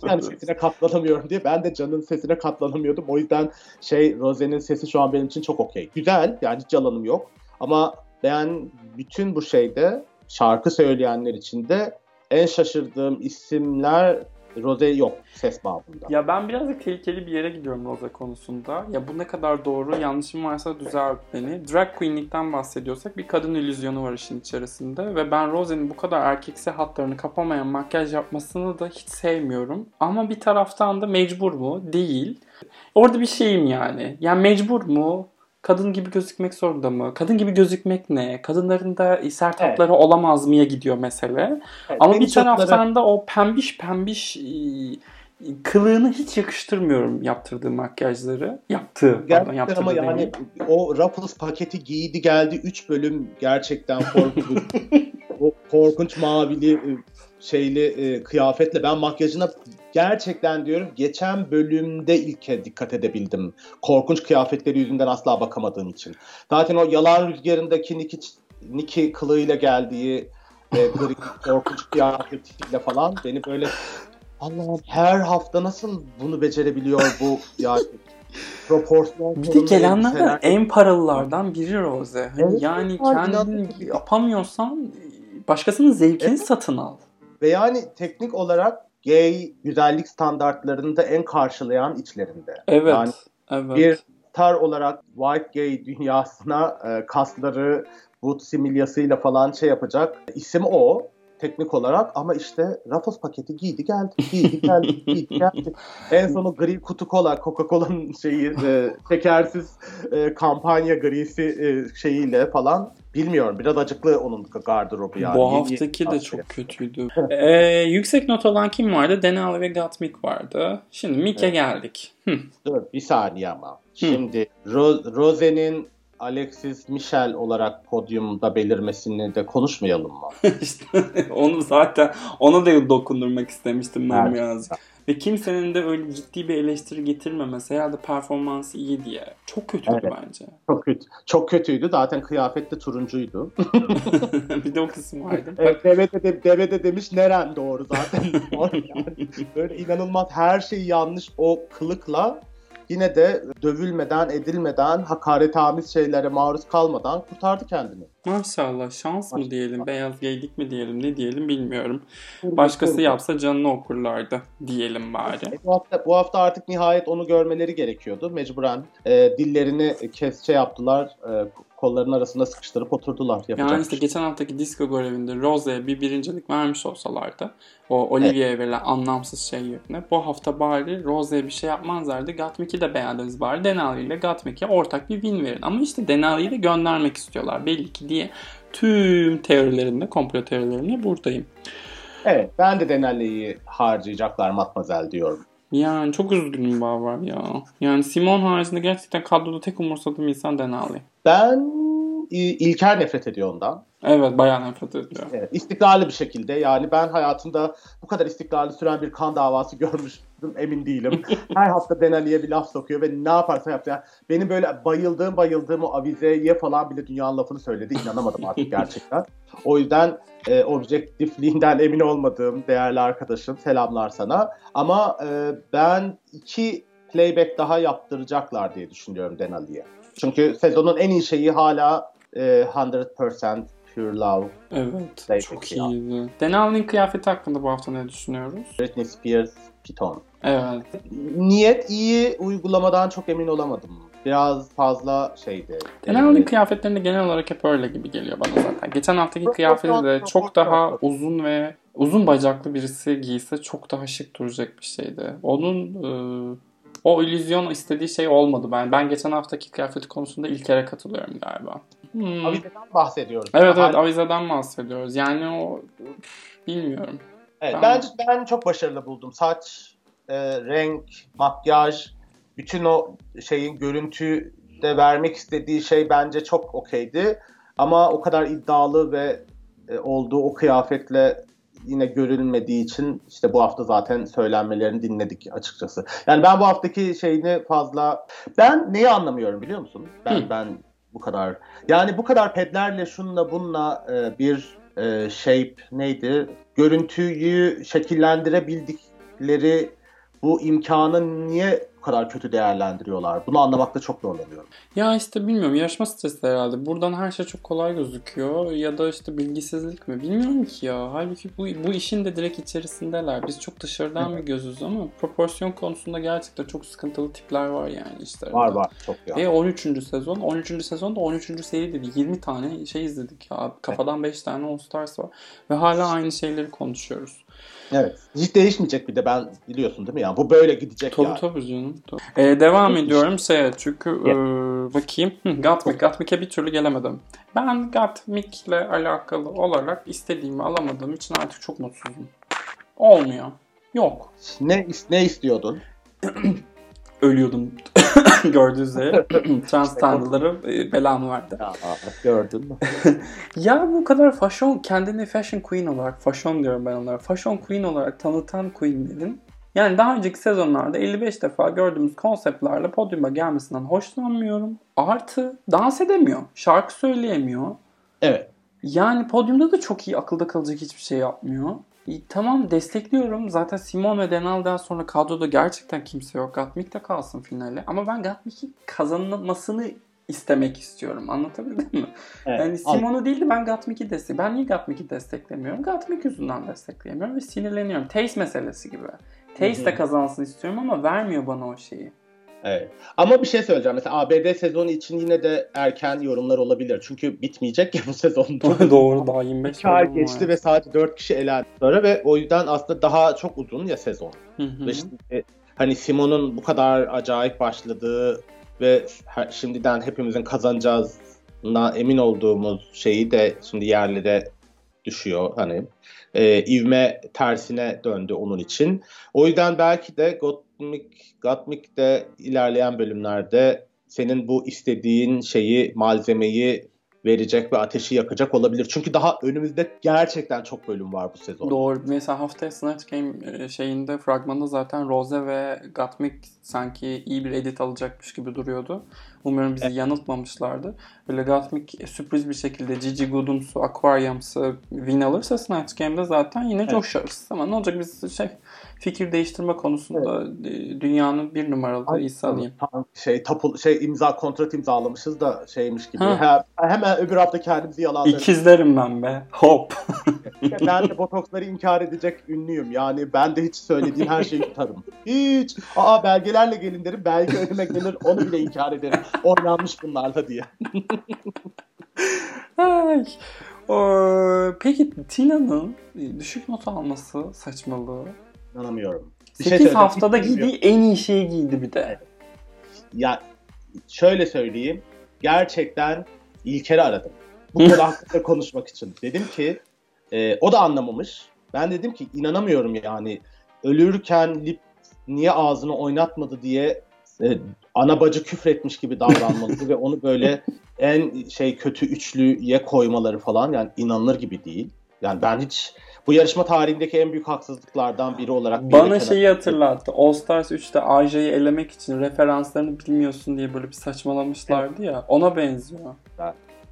[SPEAKER 2] yani sesine katlanamıyorum diye. Ben de Can'ın sesine katlanamıyordum. O yüzden şey Rose'nin sesi şu an benim için çok okey. Güzel yani hiç yalanım yok. Ama ben bütün bu şeyde şarkı söyleyenler içinde en şaşırdığım isimler Rose yok ses babında.
[SPEAKER 1] Ya ben birazcık tehlikeli bir yere gidiyorum Rose konusunda. Ya bu ne kadar doğru, yanlışım varsa düzelt beni. Drag queenlikten bahsediyorsak bir kadın illüzyonu var işin içerisinde. Ve ben Rose'nin bu kadar erkeksi hatlarını kapamayan makyaj yapmasını da hiç sevmiyorum. Ama bir taraftan da mecbur mu? Değil. Orada bir şeyim yani. Yani mecbur mu? Kadın gibi gözükmek zorunda mı? Kadın gibi gözükmek ne? Kadınların da sert evet. hatları olamaz mıya gidiyor mesele. Evet, Ama bir taraftan hatları... da o pembiş pembiş kılığını hiç yakıştırmıyorum yaptırdığı makyajları. Yaptığı.
[SPEAKER 2] Gerçekten pardon, ama yani o Ruffles paketi giydi geldi 3 bölüm gerçekten korkunç. o korkunç mavili şeyli kıyafetle ben makyajına gerçekten diyorum geçen bölümde ilk dikkat edebildim. Korkunç kıyafetleri yüzünden asla bakamadığım için. Zaten o yalan rüzgarındaki Niki, Niki kılığıyla geldiği e, gri korkunç kıyafetiyle falan beni böyle Allah'ım her hafta nasıl bunu becerebiliyor bu ya proporsiyon.
[SPEAKER 1] Bir de gelenlerden en paralılardan biri Rose. Hani evet, yani kendini yapamıyorsan başkasının zevkini evet. satın al.
[SPEAKER 2] Ve yani teknik olarak gay güzellik standartlarını da en karşılayan içlerinde.
[SPEAKER 1] Evet. Yani evet.
[SPEAKER 2] Bir star olarak white gay dünyasına e, kasları boot similyasıyla falan şey yapacak isim o teknik olarak ama işte Ruffles paketi giydi geldi giydi geldi giydi geldi. En sonu gri kutu kola Coca-Cola'nın şeyi e, şekersiz e, kampanya grisi e, şeyiyle falan Bilmiyorum biraz acıklı onun gardırobu yani.
[SPEAKER 1] Bu haftaki de çok kötüydü. ee, yüksek not olan kim vardı? Denali ve Gatmik vardı. Şimdi Mik'e evet. geldik. Hı.
[SPEAKER 2] Dur bir saniye ama. Şimdi Ro- Rose'nin Alexis Michel olarak podyumda belirmesini de konuşmayalım mı?
[SPEAKER 1] işte onu zaten ona da dokundurmak istemiştim ben evet. birazcık. Ve kimsenin de öyle ciddi bir eleştiri getirmemesi herhalde performansı iyi diye. Çok kötüydü evet. bence.
[SPEAKER 2] Çok kötü. Çok kötüydü. Zaten kıyafet de turuncuydu.
[SPEAKER 1] bir de o kısım vardı.
[SPEAKER 2] Evet, devede, de, devede demiş neren doğru zaten. yani böyle inanılmaz her şey yanlış o kılıkla yine de dövülmeden, edilmeden, hakaretamiz şeylere maruz kalmadan kurtardı kendini.
[SPEAKER 1] Maşallah şans mı diyelim, beyaz geylik mi diyelim, ne diyelim bilmiyorum. Başkası yapsa canını okurlardı diyelim bari.
[SPEAKER 2] E, bu, hafta, bu hafta artık nihayet onu görmeleri gerekiyordu. Mecburen e, dillerini kes şey yaptılar, e, kollarının arasında sıkıştırıp oturdular.
[SPEAKER 1] Yapacak yani işte şey. geçen haftaki disco görevinde Rose'ye bir birincilik vermiş olsalardı o Olivia'ya evet. verilen anlamsız şey yerine bu hafta bari Rose'ye bir şey yapmazlardı. Gatmik'i de beğendiniz bari. Denali ile Gatmik'e ortak bir win verin. Ama işte Denali'yi de göndermek istiyorlar belli ki diye tüm teorilerimle, komplo teorilerimle buradayım.
[SPEAKER 2] Evet ben de Denali'yi harcayacaklar matmazel diyorum.
[SPEAKER 1] Yani çok üzgünüm var ya. Yani Simon haricinde gerçekten kadroda tek umursadığım insan Denali.
[SPEAKER 2] Ben İlker nefret ediyor ondan.
[SPEAKER 1] Evet bayağı nefret ediyor.
[SPEAKER 2] Evet, istikrarlı bir şekilde yani ben hayatımda bu kadar istikrarlı süren bir kan davası görmüştüm emin değilim. Her hafta Denali'ye bir laf sokuyor ve ne yaparsa yaptı. Yani benim böyle bayıldığım bayıldığım o avizeye falan bile dünyanın lafını söyledi. İnanamadım artık gerçekten. O yüzden e, objektifliğinden emin olmadığım değerli arkadaşım selamlar sana. Ama e, ben iki playback daha yaptıracaklar diye düşünüyorum Denali'ye. Çünkü sezonun en iyi şeyi hala e, 100% Pure Love.
[SPEAKER 1] Evet.
[SPEAKER 2] Zevkli
[SPEAKER 1] çok iyiydi. Denal'in kıyafeti hakkında bu hafta ne düşünüyoruz?
[SPEAKER 2] Britney Spears, Piton.
[SPEAKER 1] Evet.
[SPEAKER 2] Niyet iyi, uygulamadan çok emin olamadım. Biraz fazla şeydi.
[SPEAKER 1] Denal'in
[SPEAKER 2] Ee,
[SPEAKER 1] kıyafetlerinde genel olarak hep öyle gibi geliyor bana zaten. Geçen haftaki kıyafeti de
[SPEAKER 2] çok
[SPEAKER 1] daha uzun ve uzun bacaklı birisi giyse çok daha şık duracak bir şeydi. Onun e, o illüzyon istediği şey olmadı ben. Ben geçen haftaki kıyafeti konusunda ilk kere katılıyorum galiba. Hmm.
[SPEAKER 2] Avizeden bahsediyoruz.
[SPEAKER 1] Evet evet avizeden bahsediyoruz. Yani o bilmiyorum.
[SPEAKER 2] Evet,
[SPEAKER 1] Ben-
[SPEAKER 2] bence ben çok başarılı buldum. Saç, e, renk, makyaj, bütün o şeyin görüntüde vermek istediği şey bence çok okeydi. Ama o kadar iddialı ve e, olduğu o kıyafetle yine görülmediği için işte bu hafta zaten söylenmelerini dinledik açıkçası. Yani ben bu haftaki şeyini fazla ben neyi anlamıyorum biliyor musun? Ben
[SPEAKER 1] Hı.
[SPEAKER 2] ben bu kadar yani bu kadar pedlerle şunla bunla e, bir e, shape neydi? Görüntüyü şekillendirebildikleri bu imkanı niye bu kadar kötü değerlendiriyorlar? Bunu anlamakta çok zorlanıyorum.
[SPEAKER 1] Ya işte bilmiyorum yarışma stresi herhalde. Buradan her şey çok kolay gözüküyor ya da işte bilgisizlik mi? Bilmiyorum ki ya. Halbuki bu, bu işin de direkt içerisindeler. Biz çok dışarıdan bir gözüz ama proporsiyon konusunda gerçekten çok sıkıntılı tipler var yani işte.
[SPEAKER 2] Var var çok ya.
[SPEAKER 1] Ve 13. sezon. 13. sezonda 13. seri dedi. 20 tane şey izledik ya. Kafadan 5 tane All Stars var. Ve hala aynı şeyleri konuşuyoruz.
[SPEAKER 2] Evet. Hiç değişmeyecek bir de ben biliyorsun değil mi ya? Bu böyle gidecek
[SPEAKER 1] Tabii
[SPEAKER 2] yani.
[SPEAKER 1] tabii canım. Tabii. Ee, devam ediyorum şeye çünkü
[SPEAKER 2] Yeah.
[SPEAKER 1] e, bakayım. Hı, Gatmik. Gatmik'e bir türlü gelemedim. Ben Gatmik'le alakalı olarak istediğimi alamadığım için artık çok mutsuzum. Olmuyor. Yok.
[SPEAKER 2] Ne ne istiyordun?
[SPEAKER 1] Ölüyordum. Gördüğünüz üzere. Trans tanrıları e, belamı verdi.
[SPEAKER 2] Ya, gördün mü?
[SPEAKER 1] Ya bu kadar fashion, kendini fashion queen olarak, fashion diyorum ben onlara, fashion queen olarak tanıtan queenlerin yani daha önceki sezonlarda 55 defa gördüğümüz konseptlerle podyuma gelmesinden hoşlanmıyorum. Artı dans edemiyor, şarkı söyleyemiyor.
[SPEAKER 2] Evet.
[SPEAKER 1] Yani podyumda da çok iyi akılda kalacak hiçbir şey yapmıyor. E, tamam destekliyorum. Zaten Simon ve Denal'den sonra kadroda gerçekten kimse yok. Gatmik de kalsın finale. Ama ben Gatmik'i kazanmasını istemek istiyorum. Anlatabildim mi?
[SPEAKER 2] evet.
[SPEAKER 1] Yani. Simon'u değil de ben Gatmik'i destek. Ben niye Gatmik'i desteklemiyorum? Gatmik yüzünden destekleyemiyorum ve sinirleniyorum. Taste meselesi gibi. Taste de kazansın istiyorum ama vermiyor bana o şeyi.
[SPEAKER 2] Evet. Ama bir şey söyleyeceğim. Mesela ABD sezonu için yine de erken yorumlar olabilir. Çünkü bitmeyecek ya bu sezon.
[SPEAKER 1] Doğru daha 25
[SPEAKER 2] İki ay geçti ve sadece 4 kişi elendi sonra ve o yüzden aslında daha çok uzun ya sezon.
[SPEAKER 1] Hı hı.
[SPEAKER 2] Ve şimdi hani Simon'un bu kadar acayip başladığı ve her- şimdiden hepimizin kazanacağına emin olduğumuz şeyi de şimdi yerlere düşüyor hani. Ee, ivme tersine döndü onun için. O yüzden belki de Gottmik, Gottmik'te ilerleyen bölümlerde senin bu istediğin şeyi, malzemeyi verecek ve ateşi yakacak olabilir. Çünkü daha önümüzde gerçekten çok bölüm var bu sezon.
[SPEAKER 1] Doğru. Mesela haftaya Snatch Game e, şeyinde fragmanda zaten Rose ve Gatmik sanki iyi bir edit alacakmış gibi duruyordu. Umarım bizi yanıltmamışlardı. Böyle Gatmik sürpriz bir şekilde Gigi Good'umsu, Aquarium'su win alırsa Snatch Game'de zaten yine coşarız. Ama ne olacak biz şey fikir değiştirme konusunda e, dünyanın bir numaralı
[SPEAKER 2] Ay,
[SPEAKER 1] insanıyım.
[SPEAKER 2] Şey tapu şey imza kontrat imzalamışız da şeymiş gibi.
[SPEAKER 1] Ha.
[SPEAKER 2] He- hemen öbür hafta kendimizi yalanlarız.
[SPEAKER 1] İkizlerim ben be. Hop.
[SPEAKER 2] ben de botoksları inkar edecek ünlüyüm. Yani ben de hiç söylediğim her şeyi yutarım. Hiç. Aa belgelerle gelin derim. Belge önüme gelir onu bile inkar ederim. Oynanmış bunlarla diye.
[SPEAKER 1] Ay. Ee, peki Tina'nın düşük not alması saçmalığı.
[SPEAKER 2] İnanamıyorum. Bir
[SPEAKER 1] 8
[SPEAKER 2] söyleyeceğim.
[SPEAKER 1] haftada giydiği en iyi şeyi giydi bir de.
[SPEAKER 2] Ya şöyle söyleyeyim. Gerçekten İlker'i aradım. Bu konu hakkında konuşmak için. Dedim ki e, o da anlamamış. Ben dedim ki inanamıyorum yani. Ölürken lip niye ağzını oynatmadı diye e, ana bacı küfretmiş gibi davranmaları ve onu böyle en şey kötü üçlüye koymaları falan yani inanılır gibi değil. Yani ben hiç bu yarışma tarihindeki en büyük haksızlıklardan biri olarak bir
[SPEAKER 1] Bana şeyi hatırlattı. All Stars 3'te AJ'yi elemek için referanslarını bilmiyorsun diye böyle bir saçmalamışlardı ya. Ona benziyor.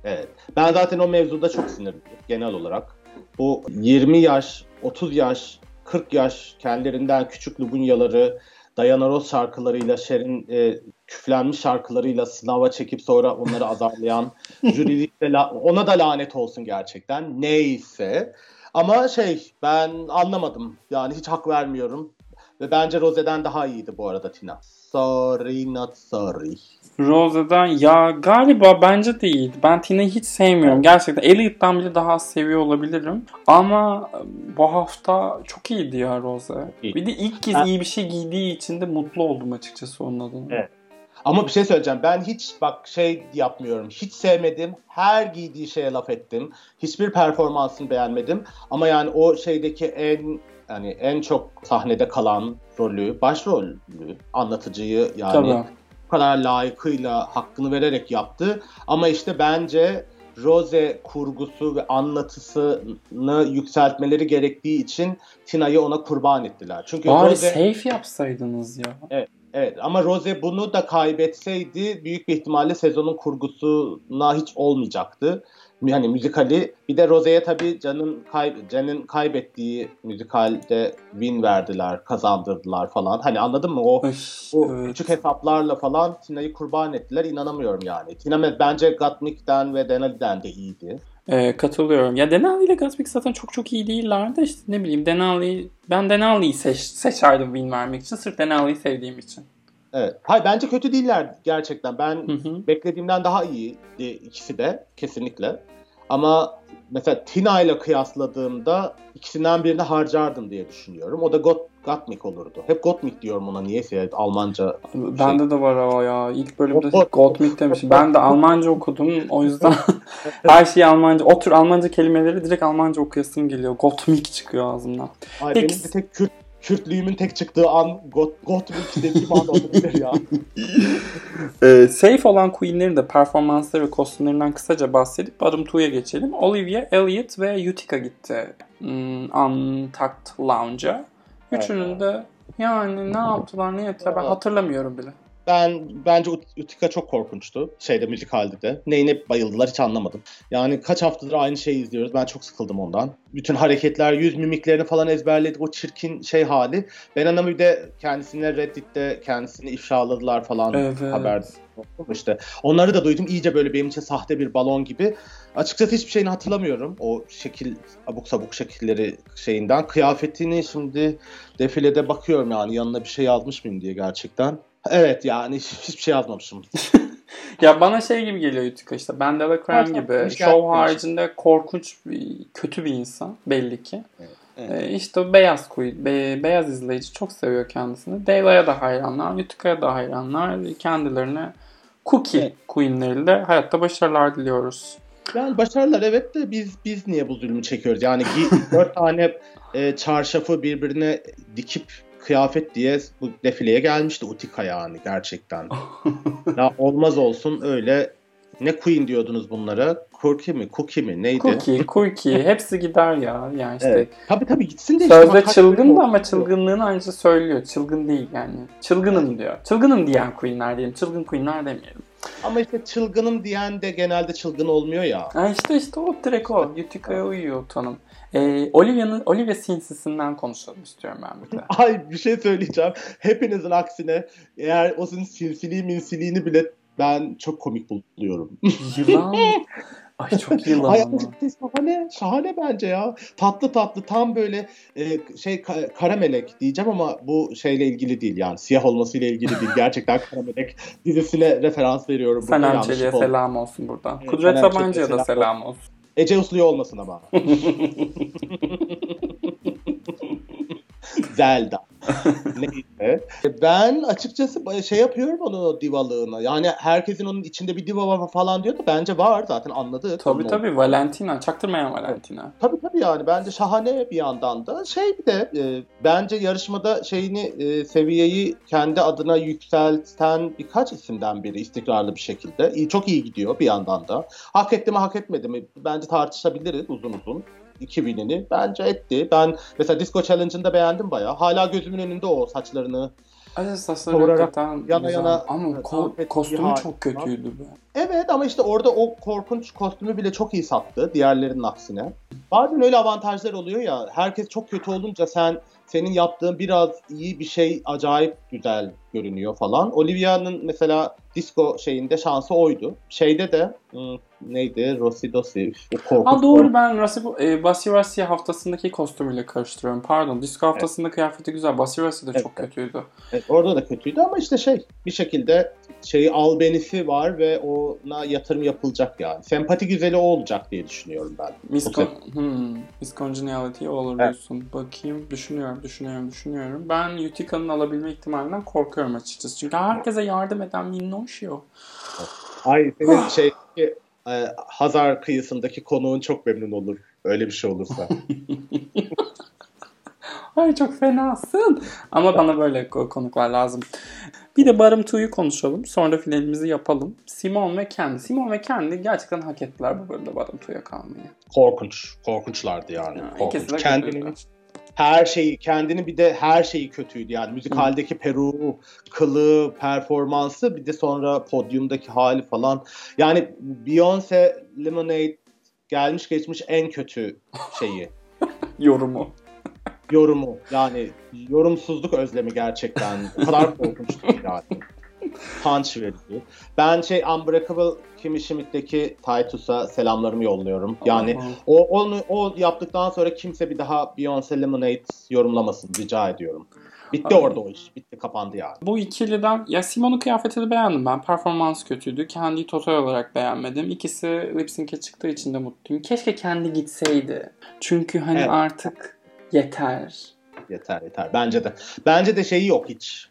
[SPEAKER 2] Evet. Ben zaten o mevzuda çok sinirliyim genel olarak. Bu 20 yaş, 30 yaş, 40 yaş kendilerinden küçük Lubunyaları Diana Ross şarkılarıyla Cher'in e, küflenmiş şarkılarıyla sınava çekip sonra onları azarlayan jürilikte la- ona da lanet olsun gerçekten. Neyse. Ama şey ben anlamadım. Yani hiç hak vermiyorum. Ve bence Rose'den daha iyiydi bu arada Tina. Sorry not sorry.
[SPEAKER 1] Rose'dan ya galiba bence de iyiydi. Ben Tina'yı hiç sevmiyorum. Gerçekten Elliot'tan bile daha az seviyor olabilirim. Ama bu hafta çok iyiydi ya Rose.
[SPEAKER 2] İyi.
[SPEAKER 1] Bir de ilk kez
[SPEAKER 2] Ben-
[SPEAKER 1] iyi bir şey giydiği için de mutlu oldum açıkçası onun adına.
[SPEAKER 2] Evet. Ama bir şey söyleyeceğim. Ben hiç bak şey yapmıyorum. Hiç sevmedim. Her giydiği şeye laf ettim. Hiçbir performansını beğenmedim. Ama yani o şeydeki en yani en çok sahnede kalan rolü, başrolü, anlatıcıyı yani
[SPEAKER 1] Tabii.
[SPEAKER 2] bu kadar layıkıyla hakkını vererek yaptı. Ama işte bence Rose kurgusu ve anlatısını yükseltmeleri gerektiği için Tina'yı ona kurban ettiler. Çünkü
[SPEAKER 1] Bari
[SPEAKER 2] Rose
[SPEAKER 1] safe yapsaydınız ya.
[SPEAKER 2] Evet ama Rose bunu da kaybetseydi büyük bir ihtimalle sezonun kurgusuna hiç olmayacaktı. Yani müzikali bir de Rose'ye tabii Can'ın kay Can'ın kaybettiği müzikalde win verdiler, kazandırdılar falan. Hani anladın mı? O
[SPEAKER 1] Öf,
[SPEAKER 2] o
[SPEAKER 1] evet.
[SPEAKER 2] küçük hesaplarla falan Tina'yı kurban ettiler. İnanamıyorum yani. Tina bence Gottmik'ten ve Denali'den de iyiydi.
[SPEAKER 1] Ee, katılıyorum. Ya Denali ile Gatsby zaten çok çok iyi değiller de işte ne bileyim Denali ben Denali'yi seç, seçerdim win vermek için sırf Denali'yi sevdiğim için.
[SPEAKER 2] Evet. Hayır bence kötü değiller gerçekten. Ben
[SPEAKER 1] Hı hı.
[SPEAKER 2] beklediğimden daha iyiydi ikisi de kesinlikle. Ama mesela Tina ile kıyasladığımda ikisinden birini harcardım diye düşünüyorum. O da Got Gottmik olurdu. Hep Gottmik diyorum ona niyeyse Almanca.
[SPEAKER 1] Bende de var o ya. İlk bölümde
[SPEAKER 2] Got-
[SPEAKER 1] Gottmik demişim. Ben de Almanca okudum. O yüzden her şey Almanca. O tür Almanca kelimeleri direkt Almanca okuyasım geliyor. Gottmik çıkıyor ağzımdan.
[SPEAKER 2] Ay,
[SPEAKER 1] Peki-
[SPEAKER 2] benim de tek Kürt, Kürtlüğümün tek çıktığı an Got, Gottmik dediğim an olabilir ya.
[SPEAKER 1] Ee, safe olan Queen'lerin de performansları ve kostümlerinden kısaca bahsedip Bottom 2'ya geçelim. Olivia, Elliot ve Utica gitti. Hmm, Untucked Lounge'a. Üçünün de yani ne yaptılar ne ettiler ben hatırlamıyorum bile.
[SPEAKER 2] Ben bence Ut- Utica çok korkunçtu. Şeyde müzikalde de. Neyine bayıldılar hiç anlamadım. Yani kaç haftadır aynı şeyi izliyoruz. Ben çok sıkıldım ondan. Bütün hareketler, yüz mimiklerini falan ezberledik. O çirkin şey hali. Ben ama bir de kendisine Reddit'te kendisini ifşaladılar falan
[SPEAKER 1] Evet.
[SPEAKER 2] haber işte. Onları da duydum. İyice böyle benim için sahte bir balon gibi. Açıkçası hiçbir şeyini hatırlamıyorum. O şekil abuk sabuk şekilleri şeyinden. Kıyafetini şimdi defilede bakıyorum yani yanına bir şey yazmış mıyım diye gerçekten. Evet yani hiç- hiçbir şey yazmamışım.
[SPEAKER 1] Ya bana şey gibi geliyor Utica işte. Ben Crown
[SPEAKER 2] Evet,
[SPEAKER 1] gibi.
[SPEAKER 2] geldin.
[SPEAKER 1] haricinde korkunç, bir, kötü bir insan belli ki.
[SPEAKER 2] Evet.
[SPEAKER 1] Ee, işte o beyaz kuy, be- beyaz izleyici çok seviyor kendisini. Deyla'ya da hayranlar, Utica'ya da hayranlar. Kendilerine cookie
[SPEAKER 2] Evet.
[SPEAKER 1] queenleriyle hayatta başarılar diliyoruz.
[SPEAKER 2] Yani başarılar evet de biz biz niye bu zulmü çekiyoruz? Yani dört tane e, çarşafı birbirine dikip kıyafet diye bu defileye gelmişti Utica yani gerçekten. ya olmaz olsun öyle ne queen diyordunuz bunlara? Cookie mi? Cookie mi? Neydi?
[SPEAKER 1] Cookie, cookie hepsi gider ya. Yani işte
[SPEAKER 2] Evet. Tabii tabii gitsin de işte
[SPEAKER 1] Sözde
[SPEAKER 2] kaç
[SPEAKER 1] çılgın da ama çılgınlığını ancak söylüyor. Çılgın değil yani. Çılgınım diyor. Çılgınım diyen queenler diyelim. Çılgın queenler demeyelim.
[SPEAKER 2] Ama işte çılgınım diyen de genelde çılgın olmuyor ya.
[SPEAKER 1] Ha işte işte o direkt o. Utica'ya uyuyor tanım. Ee, Olivia'nın Olivia sinsisinden konuşalım istiyorum ben burada.
[SPEAKER 2] Ay bir şey söyleyeceğim. Hepinizin aksine eğer o sizin sinsiliği minsiliğini bile ben çok komik buluyorum.
[SPEAKER 1] Yılan. Ay çok yılan
[SPEAKER 2] Ay
[SPEAKER 1] ama.
[SPEAKER 2] ciddi şahane, şahane bence ya. Tatlı tatlı tam böyle e, şey ka- kara melek diyeceğim ama bu şeyle ilgili değil yani siyah olmasıyla ilgili değil. Gerçekten kara melek dizisine referans veriyorum.
[SPEAKER 1] Çelik'e
[SPEAKER 2] oldu.
[SPEAKER 1] selam olsun buradan.
[SPEAKER 2] Evet,
[SPEAKER 1] Kudret Sabancı'ya da
[SPEAKER 2] selam
[SPEAKER 1] selam olsun.
[SPEAKER 2] Ece Uslu'ya olmasın ama. Zelda. Neyse. Ben açıkçası şey yapıyorum onun o divalığına. Yani herkesin onun içinde bir diva var falan diyordu. Bence var zaten anladı.
[SPEAKER 1] Tabii tabii Valentina. Çaktırmayan Valentina.
[SPEAKER 2] Tabii tabii yani bence şahane bir yandan da. Şey bir de e, bence yarışmada şeyini e, seviyeyi kendi adına yükselten birkaç isimden biri istikrarlı bir şekilde. İyi, çok iyi gidiyor bir yandan da. Hak etti mi hak etmedi mi bence tartışabiliriz uzun uzun. 2000'ini bence etti. Ben mesela Disco Challenge'ını beğendim bayağı. Hala gözümün önünde o saçlarını.
[SPEAKER 1] Ay saçları hakikaten
[SPEAKER 2] yana
[SPEAKER 1] güzel.
[SPEAKER 2] yana-
[SPEAKER 1] Ama
[SPEAKER 2] Evet,
[SPEAKER 1] ko- kostümü çok kötüydü be.
[SPEAKER 2] Evet ama işte orada o korkunç kostümü bile çok iyi sattı diğerlerinin aksine. Bazen öyle avantajlar oluyor ya. Herkes çok kötü olunca sen senin yaptığın biraz iyi bir şey acayip güzel görünüyor falan. Olivia'nın mesela disco şeyinde şansı oydu. Şeyde de hmm, neydi? Rossi Dossi.
[SPEAKER 1] Ha doğru ben Rossi, e, Basi Rossi haftasındaki kostümüyle karıştırıyorum. Pardon. Disco haftasında evet. kıyafeti güzel. Basi Rossi de evet. çok kötüydü.
[SPEAKER 2] Evet, orada da kötüydü ama işte şey bir şekilde şeyi albenisi var ve ona yatırım yapılacak yani. Sempati güzeli o olacak diye düşünüyorum ben.
[SPEAKER 1] Miss, Con- hmm, Miss Congeniality olur evet. diyorsun. Bakayım düşünüyorum düşünüyorum düşünüyorum. Ben Utica'nın alabilme ihtimalinden korkuyorum açıkçası. Çünkü herkese yardım eden minnoş yok.
[SPEAKER 2] Ay senin şey Hazar kıyısındaki konuğun çok memnun olur. Öyle bir şey olursa.
[SPEAKER 1] Ay çok fenasın. Ama bana böyle konuklar lazım. Bir de Barım Tu'yu konuşalım. Sonra finalimizi yapalım. Simon ve Kendi. Simon ve Kendi gerçekten hak ettiler bu bölümde Barım Tu'ya kalmayı.
[SPEAKER 2] Korkunç. Korkunçlardı yani. yani Korkunç. Kendini, her şeyi kendini bir de her şeyi kötüydü yani müzikaldeki peru, kılı, performansı bir de sonra podyumdaki hali falan. Yani Beyoncé Lemonade gelmiş geçmiş en kötü şeyi.
[SPEAKER 1] Yorumu
[SPEAKER 2] yorumu. Yani yorumsuzluk özlemi gerçekten. O kadar korkunçtu yani. Punch verici. Ben şey Unbreakable Kimmy Schmidt'teki Titus'a selamlarımı yolluyorum. Yani o onu o yaptıktan sonra kimse bir daha Beyoncé Lemonade yorumlamasın rica ediyorum. Bitti Aynen. orada o iş. Bitti kapandı yani.
[SPEAKER 1] Bu ikiliden ya Simon'un kıyafetini beğendim ben. Performans kötüydü. Kendi total olarak beğenmedim. İkisi lip sync'e çıktığı için de mutluyum. Keşke kendi gitseydi. Çünkü hani evet. artık Yeter.
[SPEAKER 2] Yeter yeter. Bence de. Bence de şeyi yok hiç.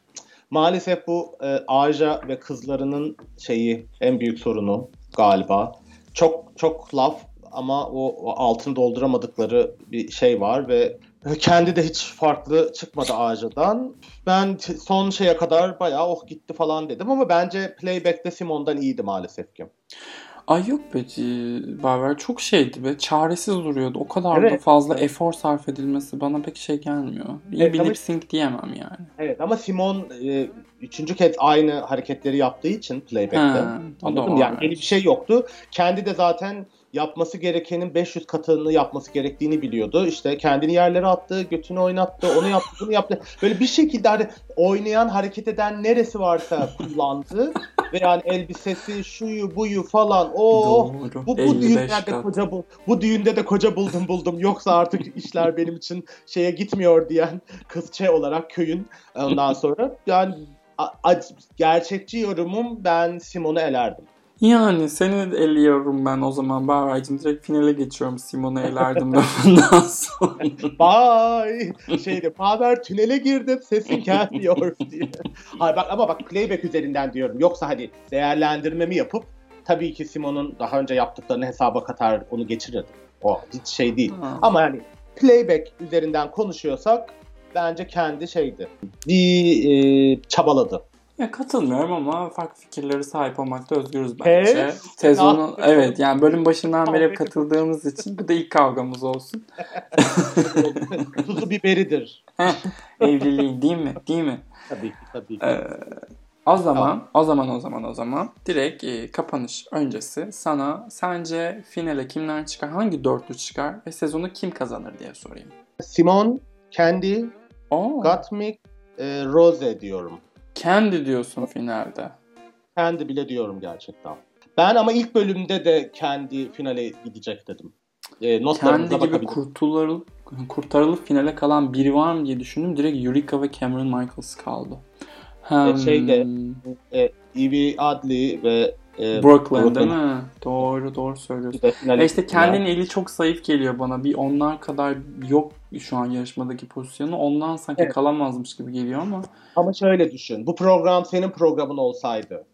[SPEAKER 2] Maalesef bu e, Aja ve kızlarının şeyi en büyük sorunu galiba. Çok çok laf ama o, o altını dolduramadıkları bir şey var ve kendi de hiç farklı çıkmadı Aja'dan. Ben son şeye kadar bayağı oh gitti falan dedim ama bence playback'te Simon'dan iyiydi maalesef ki.
[SPEAKER 1] Ay yok be Barber çok şeydi be çaresiz duruyordu. O kadar evet. da fazla efor sarf edilmesi bana pek şey gelmiyor. İyi evet, bir lip sync diyemem yani.
[SPEAKER 2] Evet ama Simon e, üçüncü kez aynı hareketleri yaptığı için playback'te. Anladın mı? Yani yeni bir şey yoktu. Kendi de zaten yapması gerekenin 500 katını yapması gerektiğini biliyordu. İşte kendini yerlere attı, götünü oynattı, onu yaptı, bunu yaptı. Böyle bir şekilde hani oynayan, hareket eden neresi varsa kullandı. Ve yani elbisesi, şuyu, buyu falan. O oh, bu, bu düğünlerde kat. koca bu, bu düğünde de koca buldum buldum. Yoksa artık işler benim için şeye gitmiyor diyen kızçe olarak köyün ondan sonra yani gerçekçi yorumum ben Simon'u elerdim.
[SPEAKER 1] Yani seni eliyorum ben o zaman Bağray'cım. Direkt finale geçiyorum Simon'u elerdim lafından sonra.
[SPEAKER 2] Bye. Şeyde Bağır tünele girdim sesin gelmiyor diye. Hayır bak ama bak playback üzerinden diyorum. Yoksa hani değerlendirmemi yapıp tabii ki Simon'un daha önce yaptıklarını hesaba katar onu geçirirdim. O hiç şey değil. Ha. Ama yani playback üzerinden konuşuyorsak bence kendi şeydi. Bir e, çabaladı.
[SPEAKER 1] Ya katılmıyorum ama farklı fikirlere sahip olmakta özgürüz bence. Evet. Sezonun evet yani bölüm başından beri katıldığımız için bu da ilk kavgamız olsun.
[SPEAKER 2] Tuzu biberidir.
[SPEAKER 1] Evliliğin değil mi? Değil mi?
[SPEAKER 2] Tabii ki tabii ki. Ee,
[SPEAKER 1] o zaman, tamam. o zaman, o zaman, o zaman direkt e, kapanış öncesi sana sence finale kimler çıkar, hangi dörtlü çıkar ve sezonu kim kazanır diye sorayım.
[SPEAKER 2] Simon, Candy, oh. Gottmik, e, Rose diyorum.
[SPEAKER 1] Kendi diyorsun finalde.
[SPEAKER 2] Kendi bile diyorum gerçekten. Ben ama ilk bölümde de kendi finale gidecek dedim.
[SPEAKER 1] E, kendi gibi kurtulur, kurtarılıp finale kalan biri var mı diye düşündüm. Direkt Eureka ve Cameron Michaels kaldı.
[SPEAKER 2] Hem... E, şeyde e, Evie Adley ve
[SPEAKER 1] e, Brooklyn, Brooklyn değil mi? Doğru doğru söylüyorsun. E işte kendinin eli çok zayıf geliyor bana. Bir onlar kadar yok şu an yarışmadaki pozisyonu. Ondan sanki evet. kalamazmış gibi geliyor ama.
[SPEAKER 2] Ama şöyle düşün. Bu program senin programın olsaydı.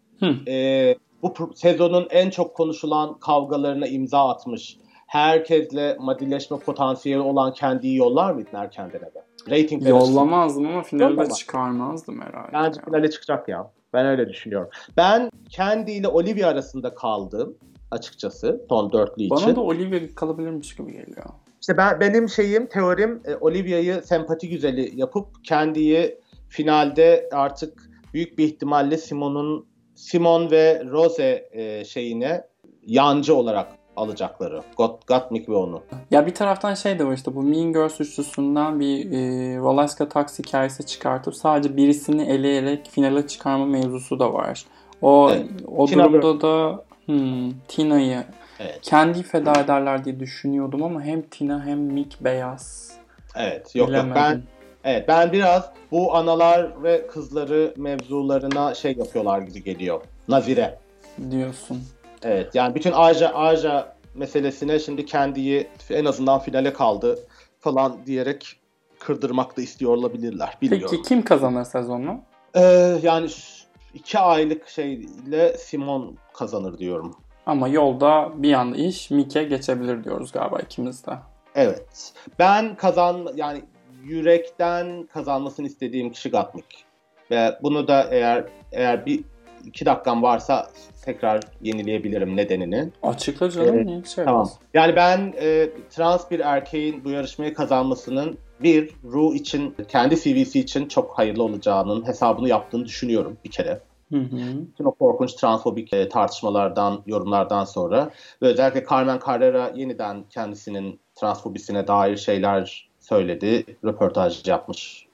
[SPEAKER 2] E, bu sezonun en çok konuşulan kavgalarına imza atmış. Herkesle madileşme potansiyeli olan kendiyi yollar mıydın erken denede?
[SPEAKER 1] Rating Yollamazdım ama finalde çıkarmazdım herhalde.
[SPEAKER 2] Bence finale çıkacak ya. Ben öyle düşünüyorum. Ben Candy ile Olivia arasında kaldım açıkçası son dörtlü için.
[SPEAKER 1] Bana da Olivia kalabilirmiş gibi geliyor.
[SPEAKER 2] İşte ben benim şeyim, teorim e, Olivia'yı sempati güzeli yapıp Candy'yi finalde artık büyük bir ihtimalle Simon'un Simon ve Rose e, şeyine yancı olarak alacakları. Got, Gottmik ve onu.
[SPEAKER 1] Ya bir taraftan şey de var işte bu Mean Girls üçlüsünden bir e, Rolaska Tax hikayesi çıkartıp sadece birisini eleyerek finale çıkarma mevzusu da var. O
[SPEAKER 2] Evet.
[SPEAKER 1] o
[SPEAKER 2] Tina
[SPEAKER 1] durumda da hmm, Tina'yı
[SPEAKER 2] Evet.
[SPEAKER 1] kendi feda ederler diye düşünüyordum ama hem Tina hem Mick beyaz.
[SPEAKER 2] Evet. Yok yok
[SPEAKER 1] Bilemedim.
[SPEAKER 2] ben evet ben biraz bu analar ve kızları mevzularına şey yapıyorlar gibi geliyor. Nazire.
[SPEAKER 1] diyorsun.
[SPEAKER 2] Evet yani bütün Aja Aja meselesine şimdi kendiyi en azından finale kaldı falan diyerek kırdırmak da istiyor olabilirler. Bilmiyorum.
[SPEAKER 1] Peki kim kazanır sezonu?
[SPEAKER 2] Ee, yani iki aylık şeyle Simon kazanır diyorum.
[SPEAKER 1] Ama yolda bir anda iş Mick'e geçebilir diyoruz galiba ikimiz de.
[SPEAKER 2] Evet. Ben kazan yani yürekten kazanmasını istediğim kişi Gatmik. Ve bunu da eğer eğer bir iki dakikam varsa tekrar yenileyebilirim nedenini.
[SPEAKER 1] Açıkla canım. Niye şey
[SPEAKER 2] Tamam. Yani ben e, trans bir erkeğin bu yarışmayı kazanmasının bir Ru için kendi CV'si için çok hayırlı olacağının hesabını yaptığını düşünüyorum bir kere.
[SPEAKER 1] Hı hı.
[SPEAKER 2] Bütün o korkunç transfobik e, tartışmalardan, yorumlardan sonra ve özellikle Carmen Carrera yeniden kendisinin transfobisine dair şeyler söyledi, röportaj yapmış.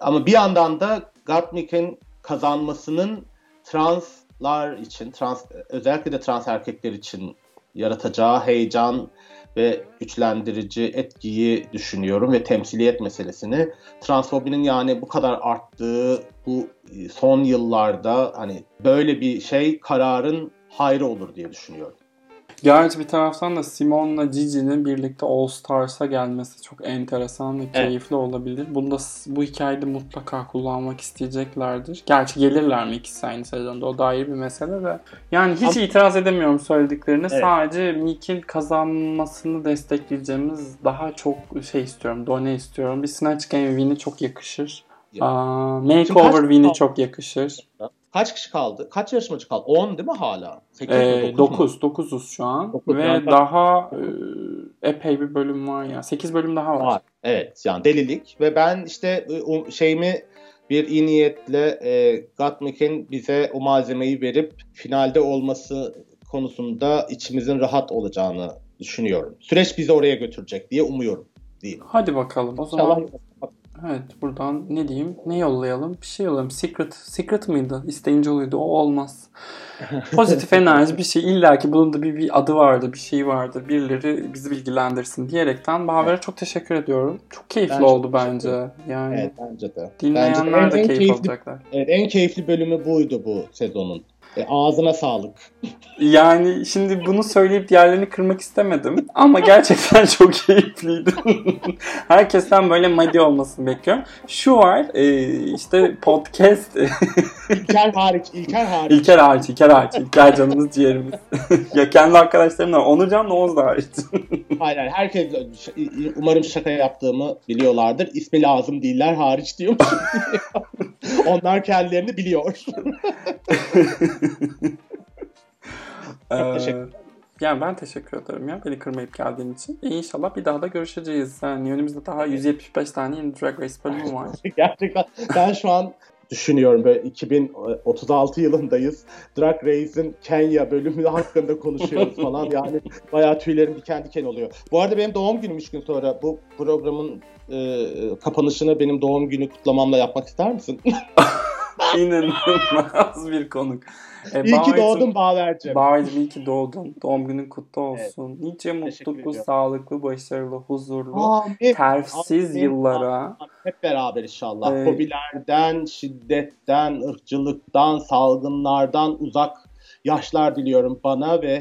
[SPEAKER 2] Ama bir yandan da Gottmik'in kazanmasının translar için, trans özellikle de trans erkekler için yaratacağı heyecan ve güçlendirici etkiyi düşünüyorum ve temsiliyet meselesini transfobinin yani bu kadar arttığı bu son yıllarda hani böyle bir şey kararın hayrı olur diye düşünüyorum.
[SPEAKER 1] Gerçi bir taraftan da Simon'la Gigi'nin birlikte All Stars'a gelmesi çok enteresan ve keyifli olabilir. Bunda bu hikayede mutlaka kullanmak isteyeceklerdir. Gerçi gelirler mi ikisi aynı sezonda o da ayrı bir mesele de. Yani hiç
[SPEAKER 2] Ama-
[SPEAKER 1] itiraz edemiyorum söylediklerine.
[SPEAKER 2] Evet.
[SPEAKER 1] Sadece Mick'in kazanmasını destekleyeceğimiz daha çok şey istiyorum. Done istiyorum. Bir Snatch Game win'i çok yakışır.
[SPEAKER 2] Ya.
[SPEAKER 1] Aa, makeover win'i çok yakışır.
[SPEAKER 2] Kaç kişi kaldı? Kaç yarışmacı kaldı? 10 değil mi hala? 8 mi?
[SPEAKER 1] Ee,
[SPEAKER 2] 9 mu?
[SPEAKER 1] 9. 9'uz şu an.
[SPEAKER 2] Dokuz,
[SPEAKER 1] Ve
[SPEAKER 2] yani-
[SPEAKER 1] daha e, epey bir bölüm var ya. 8 bölüm daha var.
[SPEAKER 2] Var. Evet yani delilik ve ben işte e, şeyimi bir iyi niyetle e, Gottmik'in bize o malzemeyi verip finalde olması konusunda içimizin rahat olacağını düşünüyorum. Süreç bizi oraya götürecek diye umuyorum. Diyeyim.
[SPEAKER 1] Hadi bakalım. O
[SPEAKER 2] İnşallah
[SPEAKER 1] zaman evet buradan ne diyeyim? Ne yollayalım? Bir şey yollayalım. Secret. Secret mıydı? İsteyince oluyordu. O olmaz. Pozitif enerji bir şey. İlla ki bunun da bir, bir adı vardı, bir şey vardı. Birileri bizi bilgilendirsin diyerekten Baver'e çok teşekkür ediyorum. Çok keyifli
[SPEAKER 2] Ben çok
[SPEAKER 1] oldu bence. Yani
[SPEAKER 2] Evet bence de.
[SPEAKER 1] dinleyenler
[SPEAKER 2] Bence
[SPEAKER 1] de
[SPEAKER 2] en
[SPEAKER 1] keyif
[SPEAKER 2] keyifli-
[SPEAKER 1] alacaklar.
[SPEAKER 2] Evet, en keyifli bölümü buydu bu sezonun. E, ağzına sağlık.
[SPEAKER 1] Yani şimdi bunu söyleyip diğerlerini kırmak istemedim. Ama gerçekten çok keyifliydi. Herkesten böyle madi olmasını bekliyorum. Şu var e, işte podcast
[SPEAKER 2] İlker hariç, İlker hariç.
[SPEAKER 1] İlker hariç, İlker hariç. İlker canımız ciğerimiz. ya kendi arkadaşlarımla Onurcan da Oğuz da hariç.
[SPEAKER 2] Hayır, hayır, herkes umarım şaka yaptığımı biliyorlardır. İsmi lazım değiller hariç diyormuş. Onlar kendilerini biliyor.
[SPEAKER 1] Ee,
[SPEAKER 2] teşekkür
[SPEAKER 1] Yani ben teşekkür ederim ya beni kırmayıp geldiğin için. E inşallah bir daha da görüşeceğiz. Yani önümüzde daha 175 tane yeni Drag Race bölümü var.
[SPEAKER 2] Gerçekten ben şu an düşünüyorum böyle 2036 yılındayız. Drag Race'in Kenya bölümü hakkında konuşuyoruz falan. Yani bayağı tüylerim diken diken oluyor. Bu arada benim doğum günüm 3 gün sonra. Bu programın e, kapanışını benim doğum günü kutlamamla yapmak ister misin?
[SPEAKER 1] İnanılmaz bir konuk. E,
[SPEAKER 2] İyi ki doğdun Bağver'cim.
[SPEAKER 1] Bağırcığım iyi ki doğdun. Doğum günün kutlu olsun. Nice
[SPEAKER 2] Teşekkür
[SPEAKER 1] mutlu,
[SPEAKER 2] ediyorum.
[SPEAKER 1] sağlıklı, başarılı, huzurlu,
[SPEAKER 2] Amin.
[SPEAKER 1] tersiz
[SPEAKER 2] Amin.
[SPEAKER 1] yıllara.
[SPEAKER 2] Hep beraber inşallah.
[SPEAKER 1] Evet.
[SPEAKER 2] Fobilerden, şiddetten, ırkçılıktan, salgınlardan uzak yaşlar diliyorum bana ve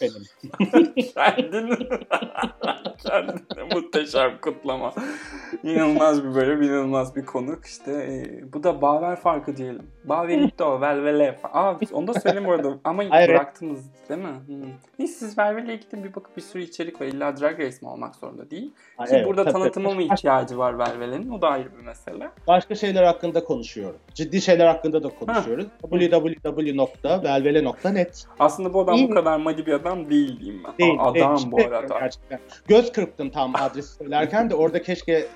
[SPEAKER 2] benim.
[SPEAKER 1] Kendini, kendine muhteşem kutlama. İnanılmaz bir bölüm, inanılmaz bir konuk. İşte e, bu da Baver farkı diyelim. Baverito, Velvele. Aa, onu da söyleyeyim bu arada. Ama
[SPEAKER 2] Hayır.
[SPEAKER 1] bıraktınız değil mi? Hmm. Neyse siz Velvele'ye gidin bir bakıp bir sürü içerik var. İlla Drag Race mi olmak zorunda değil.
[SPEAKER 2] Ha,
[SPEAKER 1] Ki
[SPEAKER 2] evet,
[SPEAKER 1] burada
[SPEAKER 2] tabii.
[SPEAKER 1] tanıtıma mı ihtiyacı var Velvele'nin? O da ayrı bir mesele.
[SPEAKER 2] Başka şeyler hakkında konuşuyorum. Ciddi şeyler hakkında da konuşuyoruz. www.velvele.net
[SPEAKER 1] Aslında bu adam
[SPEAKER 2] İyi
[SPEAKER 1] bu kadar madi bir adam değil diyeyim ben.
[SPEAKER 2] değil. Değil.
[SPEAKER 1] adam bu arada.
[SPEAKER 2] Gerçekten. Göz kırptım tam adresi söylerken de orada keşke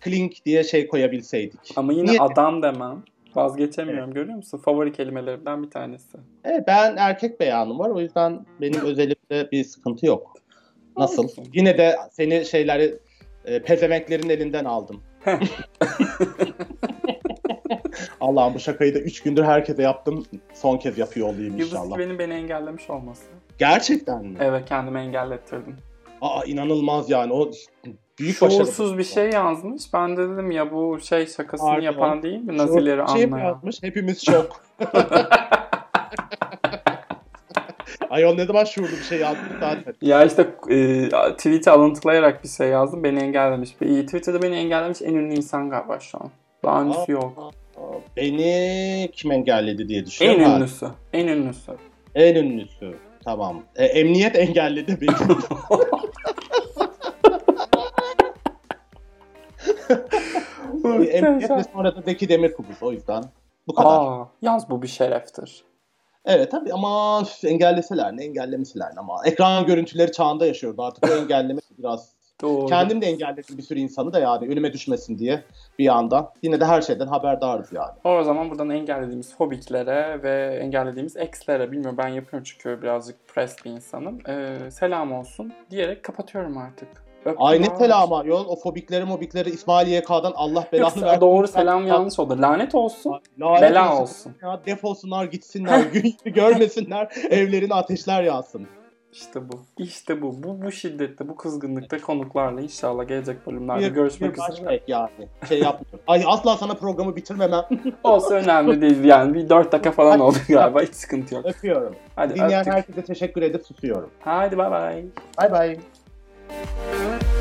[SPEAKER 2] Klink diye şey koyabilseydik.
[SPEAKER 1] Ama yine
[SPEAKER 2] Niye?
[SPEAKER 1] adam demem. Vazgeçemiyorum görüyor musun? Favori kelimelerimden bir tanesi.
[SPEAKER 2] Evet, ben erkek beyanım var. O yüzden benim özelimde bir sıkıntı yok. Nasıl? Yine de seni şeyleri e, pezevenklerin elinden aldım. Allah'ım bu şakayı da 3 gündür herkese yaptım. Son kez yapıyor olayım
[SPEAKER 1] Yıldız
[SPEAKER 2] inşallah.
[SPEAKER 1] Tilbe'nin beni engellemiş olması.
[SPEAKER 2] Gerçekten mi?
[SPEAKER 1] Evet kendimi engellettirdim.
[SPEAKER 2] Aa inanılmaz yani. O büyük başarı.
[SPEAKER 1] Şuursuz bir şey yazmış. Ben de dedim ya bu şey şakasını
[SPEAKER 2] Pardon.
[SPEAKER 1] yapan değil mi? Nazileri
[SPEAKER 2] şey
[SPEAKER 1] anlayan.
[SPEAKER 2] yazmış? Hepimiz şok. Ayol ne zaman şuurlu bir şey yazmış zaten.
[SPEAKER 1] Ya işte e, tweet'i alıntılayarak bir şey yazdım. Beni engellemiş. E, Twitter'da beni engellemiş en ünlü insan galiba şu an. Daha
[SPEAKER 2] Aa,
[SPEAKER 1] yok.
[SPEAKER 2] aa, Beni kim engelledi diye
[SPEAKER 1] En
[SPEAKER 2] düşünüyorum. Ha,
[SPEAKER 1] ünlüsü. En ünlüsü.
[SPEAKER 2] En ünlüsü. Tamam. E, emniyet engelledi beni. emniyet ve sonra da Zeki Demirkubuz o yüzden. Bu kadar.
[SPEAKER 1] Aa, yalnız bu bir şereftir.
[SPEAKER 2] Evet tabii ama engelleseler ne engellemeseler ne ama ekran görüntüleri çağında yaşıyoruz artık o engelleme biraz.
[SPEAKER 1] Doğru.
[SPEAKER 2] Kendim de engelledim bir sürü insanı da yani önüme düşmesin diye bir yandan. Yine de her şeyden haberdarız yani.
[SPEAKER 1] O zaman buradan engellediğimiz fobiklere ve engellediğimiz ex'lere, bilmiyorum ben yapıyorum çünkü birazcık press bir insanım. Ee, selam olsun diyerek kapatıyorum artık. Öptüm
[SPEAKER 2] Ay ne
[SPEAKER 1] abi.
[SPEAKER 2] selamı yol o fobikleri mobikleri İsmail YK'dan Allah belanı versin.
[SPEAKER 1] doğru selam yanlış oldu. Lanet olsun.
[SPEAKER 2] Lanet
[SPEAKER 1] Bela olsun.
[SPEAKER 2] Ya defolsunlar gitsinler gün görmesinler evlerine ateşler yağsın.
[SPEAKER 1] İşte bu. İşte bu. Bu bu şiddette, bu kızgınlıkta konuklarla inşallah gelecek bölümlerde
[SPEAKER 2] bir,
[SPEAKER 1] görüşmek
[SPEAKER 2] bir
[SPEAKER 1] üzere.
[SPEAKER 2] yani. Şey yapmıyorum. Ay asla sana programı bitirmemem.
[SPEAKER 1] Olsa önemli değil yani. Bir 4 dakika falan oldu galiba. Hiç sıkıntı yok.
[SPEAKER 2] Öpüyorum.
[SPEAKER 1] Hadi
[SPEAKER 2] Dinleyen
[SPEAKER 1] öptük.
[SPEAKER 2] herkese teşekkür edip susuyorum.
[SPEAKER 1] Hadi bay bay.
[SPEAKER 2] Bay bay. thank you